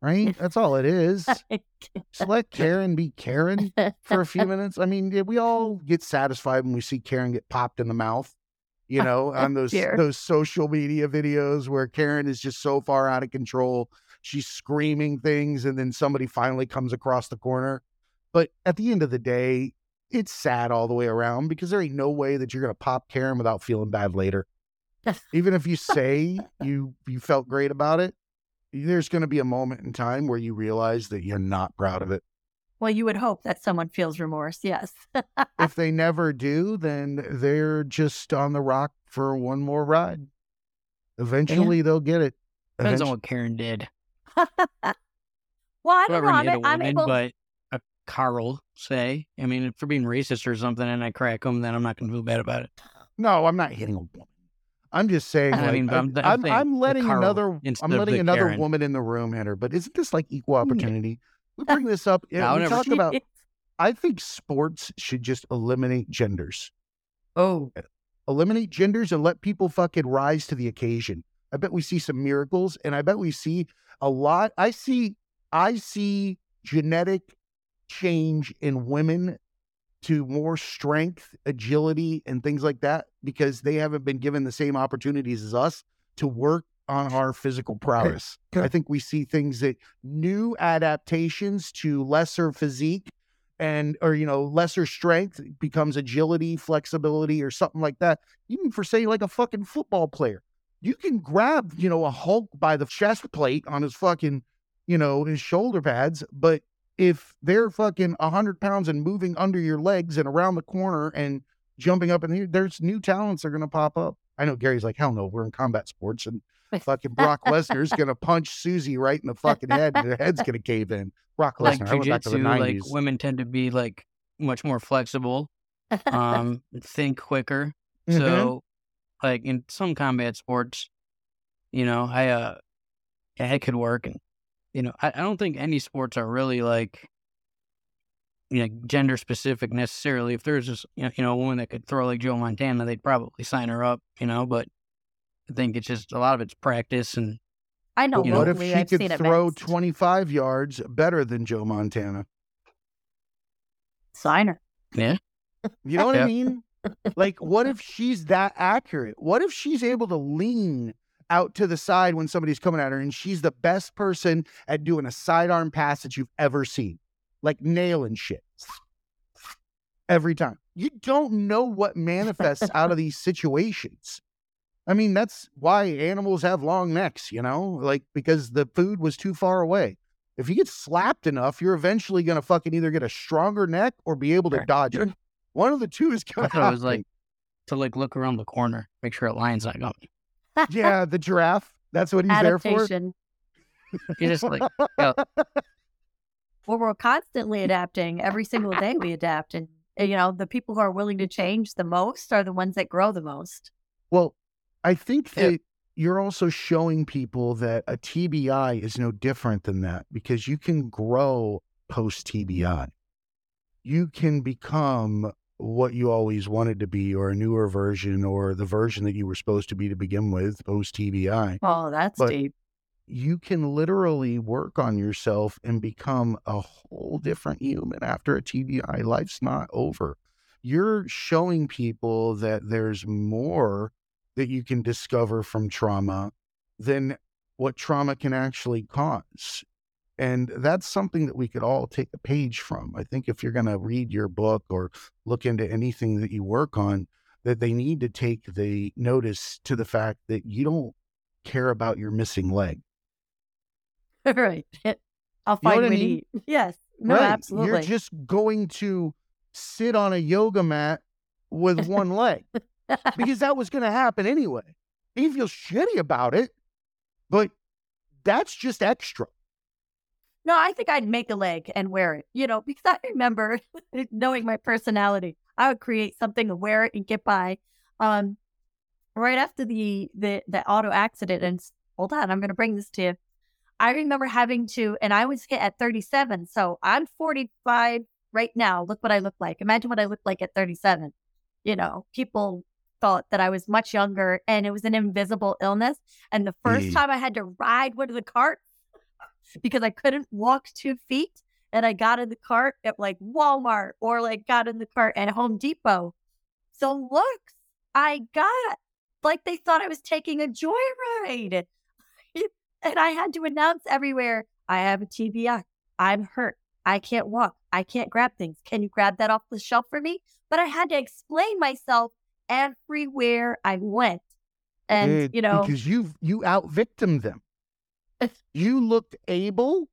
right? *laughs* That's all it is. Just let Karen be Karen for a few *laughs* minutes. I mean, we all get satisfied when we see Karen get popped in the mouth, you *laughs* know, on those those social media videos where Karen is just so far out of control. She's screaming things and then somebody finally comes across the corner. But at the end of the day, it's sad all the way around because there ain't no way that you're going to pop Karen without feeling bad later. Even if you say you you felt great about it, there's going to be a moment in time where you realize that you're not proud of it. Well, you would hope that someone feels remorse. Yes. if *laughs* they never do, then they're just on the rock for one more ride. Eventually, yeah. they'll get it. Depends on what Karen did. *laughs* well, I don't know. I'm, woman, I'm able... but a Carl, say. I mean, for being racist or something, and I crack them, then I'm not going to feel bad about it. No, I'm not hitting a woman. I'm just saying, like, I mean, I'm, I'm, I'm, letting another, I'm letting another Karen. woman in the room enter. But isn't this like equal opportunity? We bring this up. *laughs* Yeah, we talk about. I think sports should just eliminate genders. Oh, eh, eliminate genders and let people fucking rise to the occasion. I bet we see some miracles, and I bet we see a lot. I see, I see genetic change in women to more strength, agility, and things like that because they haven't been given the same opportunities as us to work on our physical prowess. I think we see things that new adaptations to lesser physique and or you know lesser strength becomes agility, flexibility or something like that. Even for say like a fucking football player. You can grab, you know, a Hulk by the chest plate on his fucking, you know, his shoulder pads, but if they're fucking 100 pounds and moving under your legs and around the corner and jumping up in here, there's new talents are going to pop up. I know Gary's like, hell no, we're in combat sports and *laughs* fucking Brock Lesnar's going to punch Susie right in the fucking head and her head's going to cave in. Brock Lesnar, like jiu-jitsu, like women tend to be like much more flexible, um, *laughs* think quicker. Mm-hmm. So, like in some combat sports, you know, I, uh, it could work and you know, I, I don't think any sports are really like, you know, gender specific necessarily. If there's just, you know, a woman that could throw like Joe Montana, they'd probably sign her up, you know, but I think it's just a lot of it's practice and. I know. what if she I've could throw 25 yards better than Joe Montana? Sign her. Yeah. You know what yeah. I mean? Like, what if she's that accurate? What if she's able to lean out to the side when somebody's coming at her, and she's the best person at doing a sidearm pass that you've ever seen, like nailing shit every time. You don't know what manifests out of *laughs* these situations. I mean, that's why animals have long necks, you know, like because the food was too far away. If you get slapped enough, you're eventually going to fucking either get a stronger neck or be able to dodge it. One of the two is going to happen. was like to like look around the corner, make sure a lion's not coming yeah, the giraffe. That's what he's Adaptation. there for. He *laughs* just like, oh. *laughs* well, we're constantly adapting. Every single day we adapt, and you know, the people who are willing to change the most are the ones that grow the most. Well, I think that yeah. you're also showing people that a TBI is no different than that because you can grow post TBI. You can become what you always wanted to be or a newer version or the version that you were supposed to be to begin with post TBI. Oh, that's but deep. You can literally work on yourself and become a whole different human after a TBI. Life's not over. You're showing people that there's more that you can discover from trauma than what trauma can actually cause. And that's something that we could all take a page from. I think if you're going to read your book or look into anything that you work on, that they need to take the notice to the fact that you don't care about your missing leg. *laughs* right. *laughs* I'll You know find what I what mean? eat. *laughs* Yes. No, Right. absolutely. You're just going to sit on a yoga mat with one leg because that was going to happen anyway. You feel shitty about it, but that's just extra. No, I think I'd make a leg and wear it, you know, *laughs* because I remember *laughs* knowing my personality. I would create something and wear it and get by. Um, right after the the the auto accident, and hold on, I'm going to bring this to you. I remember having to, and I was hit at 37, so I'm 45 right now. Look what I look like. Imagine what I looked like at 37. You know, people thought that I was much younger, and it was an invisible illness. And the first Mm. time I had to ride one of the carts because I couldn't walk two feet. And I got in the cart at like Walmart or like got in the cart at Home Depot. So looks I got like they thought I was taking a joyride. *laughs* and I had to announce everywhere I have a TBI. I'm hurt. I can't walk. I can't grab things. Can you grab that off the shelf for me? But I had to explain myself everywhere I went. And, Dude, you know, because you you out victimed them. You looked able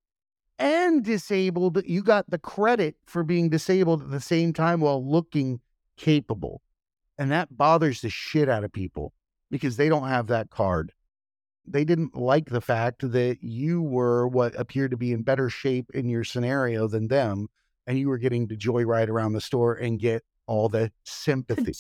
and disabled. You got the credit for being disabled at the same time while looking capable. And that bothers the shit out of people because they don't have that card. They didn't like the fact that you were what appeared to be in better shape in your scenario than them, and you were getting to joyride around the store and get all the *laughs* sympathy.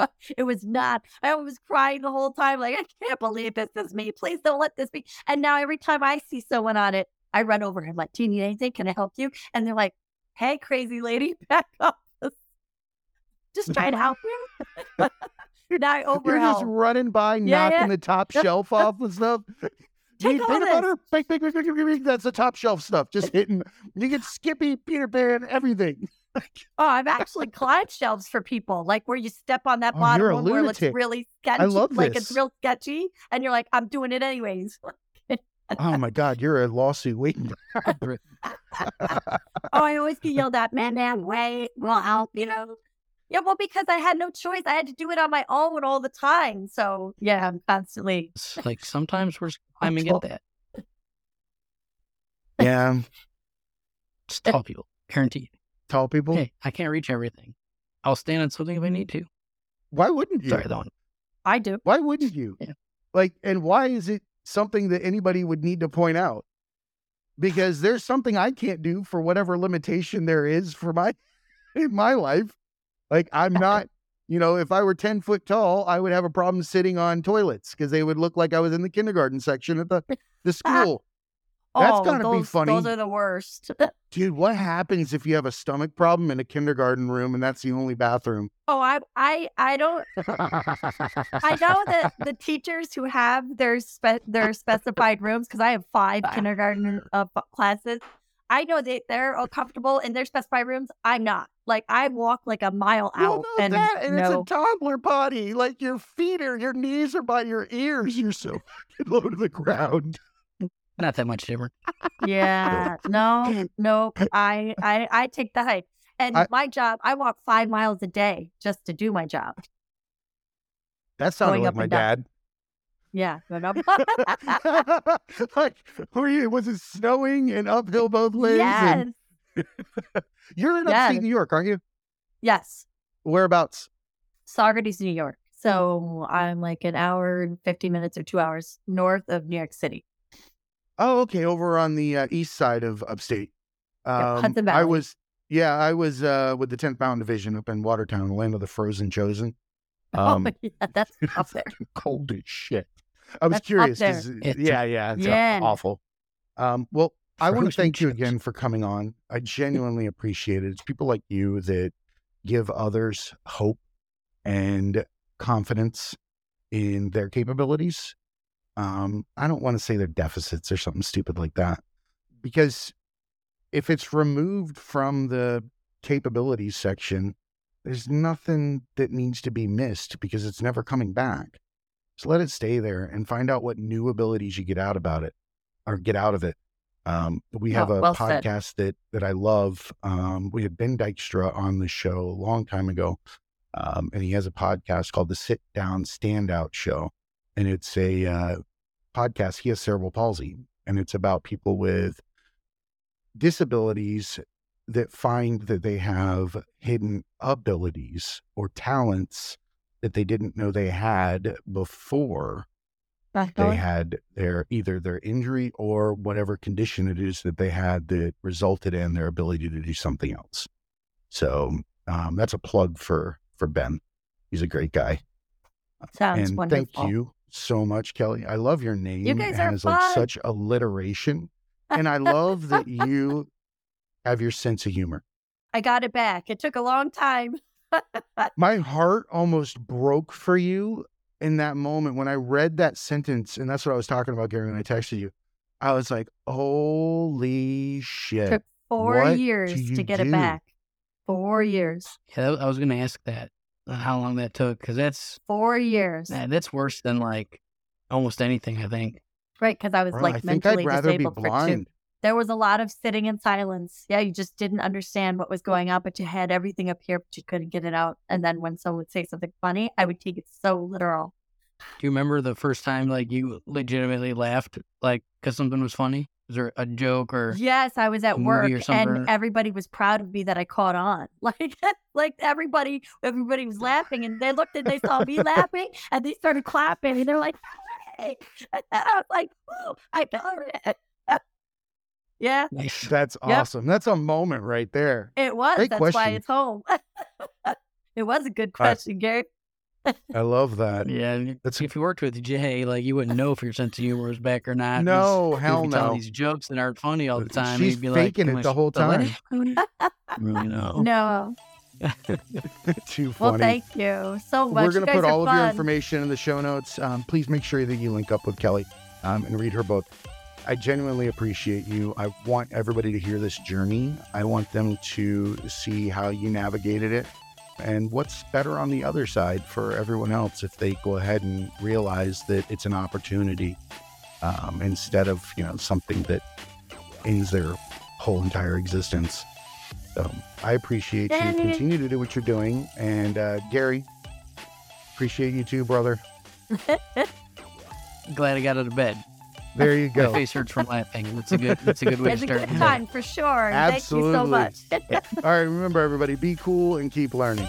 *laughs* It was not. I was crying the whole time. Like, I can't believe this is me. Please don't let this be. And now every time I see someone on it, I run over and like, do you need anything? Can I help you? And they're like, hey, crazy lady, *laughs* back up. Just trying to help you. *laughs* now I You're just running by, Yeah, knocking yeah. the top shelf off and stuff. Take Need peanut butter? That's the top shelf stuff. Just hitting. You get Skippy, Peter Pan, everything. *laughs* Oh, I've actually climbed shelves for people, like where you step on that Oh, bottom you're one where it looks really sketchy. I love this. like it's real sketchy. And you're like, I'm doing it anyways. Oh my God, you're a lawsuit waiting to *laughs* oh, I always get yelled at, man, man, wait, well, help, you know. Yeah, well, because I had no choice. I had to do it on my own all the time. So yeah, I'm constantly. Like sometimes we're *laughs* climbing at that. yeah, It's tall people, guaranteed. Tall people. Hey, I can't reach everything. I'll stand on something if I need to. Why wouldn't you? Sorry, that one. I do. Why wouldn't you? Yeah. Like, and why is it something that anybody would need to point out? Because there's something I can't do for whatever limitation there is for my *laughs* in my life. Like I'm *laughs* not, you know, if I were 10 foot tall, I would have a problem sitting on toilets because they would look like I was in the kindergarten section at the, the *laughs* school. That's oh, gotta be funny. Those are the worst. Dude, what happens if you have a stomach problem in a kindergarten room and that's the only bathroom? oh, I, I, I don't. I know that *laughs* the teachers who have their spe- their specified rooms, because I have five kindergarten uh, classes. I know that they're all comfortable in their specified rooms. I'm not. Like I walk like a mile Well, out, no, and that, and no. it's a toddler potty. Like your feet are, your knees are by your ears. You're so *laughs* low to the ground. Not that much different. Yeah, no, no. *laughs* I, I, I take the hike, and I- my job. I walk five miles a day just to do my job. That sounded Going like up my and down. dad. Yeah, no, no. *laughs* like, were you, was it snowing and uphill both ways? yes, And *laughs* you're in Yes. upstate New York, aren't you? yes. Whereabouts? Saugerties, New York. So I'm like an hour and fifty minutes or two hours north of New York City. Oh, okay, over on the uh, east side of upstate. Yeah, Um, Hudson I was, yeah, I was uh, with the 10th Mountain Division up in Watertown, the land of the frozen chosen. *laughs* Um, oh, yeah, *laughs* that's up there. cold as shit. I was That's curious. there. 'cause, It's yeah, yeah, it's uh, Yeah. awful. Um, well, I want to Frozen thank you again for coming on. I genuinely appreciate it. It's people like you that give others hope and confidence in their capabilities. Um, I don't want to say they're deficits or something stupid like that, because if it's removed from the capabilities section, there's nothing that needs to be missed because it's never coming back. So let it stay there and find out what new abilities you get out about it or get out of it. Um, we Oh, have a well said. podcast that that I love. Um, we had Ben Dykstra on the show a long time ago, um, and he has a podcast called the Sit Down Standout Show, and it's a uh, podcast. He has cerebral palsy, and it's about people with disabilities that find that they have hidden abilities or talents that they didn't know they had before they going. had their either their injury or whatever condition it is that they had that resulted in their ability to do something else. So um, that's a plug for for Ben. He's a great guy. Sounds and wonderful. thank you so much, Keli. I love your name. You guys it are has like such alliteration. And I love that *laughs* you have your sense of humor. I got it back. It took a long time. *laughs* My heart almost broke for you in that moment when I read that sentence. And that's what I was talking about, Gary, when I texted you. I was like, holy shit. It Took four What years to get do? it back. Four years. Yeah, I was going to ask that how long that took because that's Four years. nah, that's worse than like almost anything. I think. Right, because I was Bro, like I think I'd mentally rather be disabled for two. There was a lot of sitting in silence. Yeah, you just didn't understand what was going on, but you had everything up here, but you couldn't get it out. And then when someone would say something funny, I would take it so literal. Do you remember the first time like you legitimately laughed like because something was funny? Was there a joke or Yes, I was at work and everybody was proud of me that I caught on. *laughs* Like like everybody everybody was laughing and they looked and they saw me laughing and they started clapping and they're like, hey. And I was like, oh, I got it. *laughs* yeah, Nice. That's Yep. awesome. That's a moment right there. it was. Great That's why question. it's home. *laughs* it was a good All right. question, Gary. I love that. Yeah, That's- if you worked with Jay, like you wouldn't know if your sense of humor was back or not. No, He's- hell he'd be telling no. these jokes that aren't funny all the time. and She's he'd be faking "Am it the whole supposed to let time. it?" *laughs* really no. No. *laughs* Too Well, thank you so much. We're going to put are all of your information in the show notes. Um, please make sure that you link up with Keli um, and read her book. I genuinely appreciate you. I want everybody to hear this journey. I want them to see how you navigated it and what's better on the other side for everyone else if they go ahead and realize that it's an opportunity um, instead of you know something that ends their whole entire existence. So I appreciate you. Continue to do what you're doing, and uh, Gary, appreciate you too, brother. *laughs* Glad I got out of bed. There you My go. face hurts from laughing. That's a good. That's a good way to start. good the day. time for sure. Thank you so much. *laughs* All right, remember everybody, be cool and keep learning.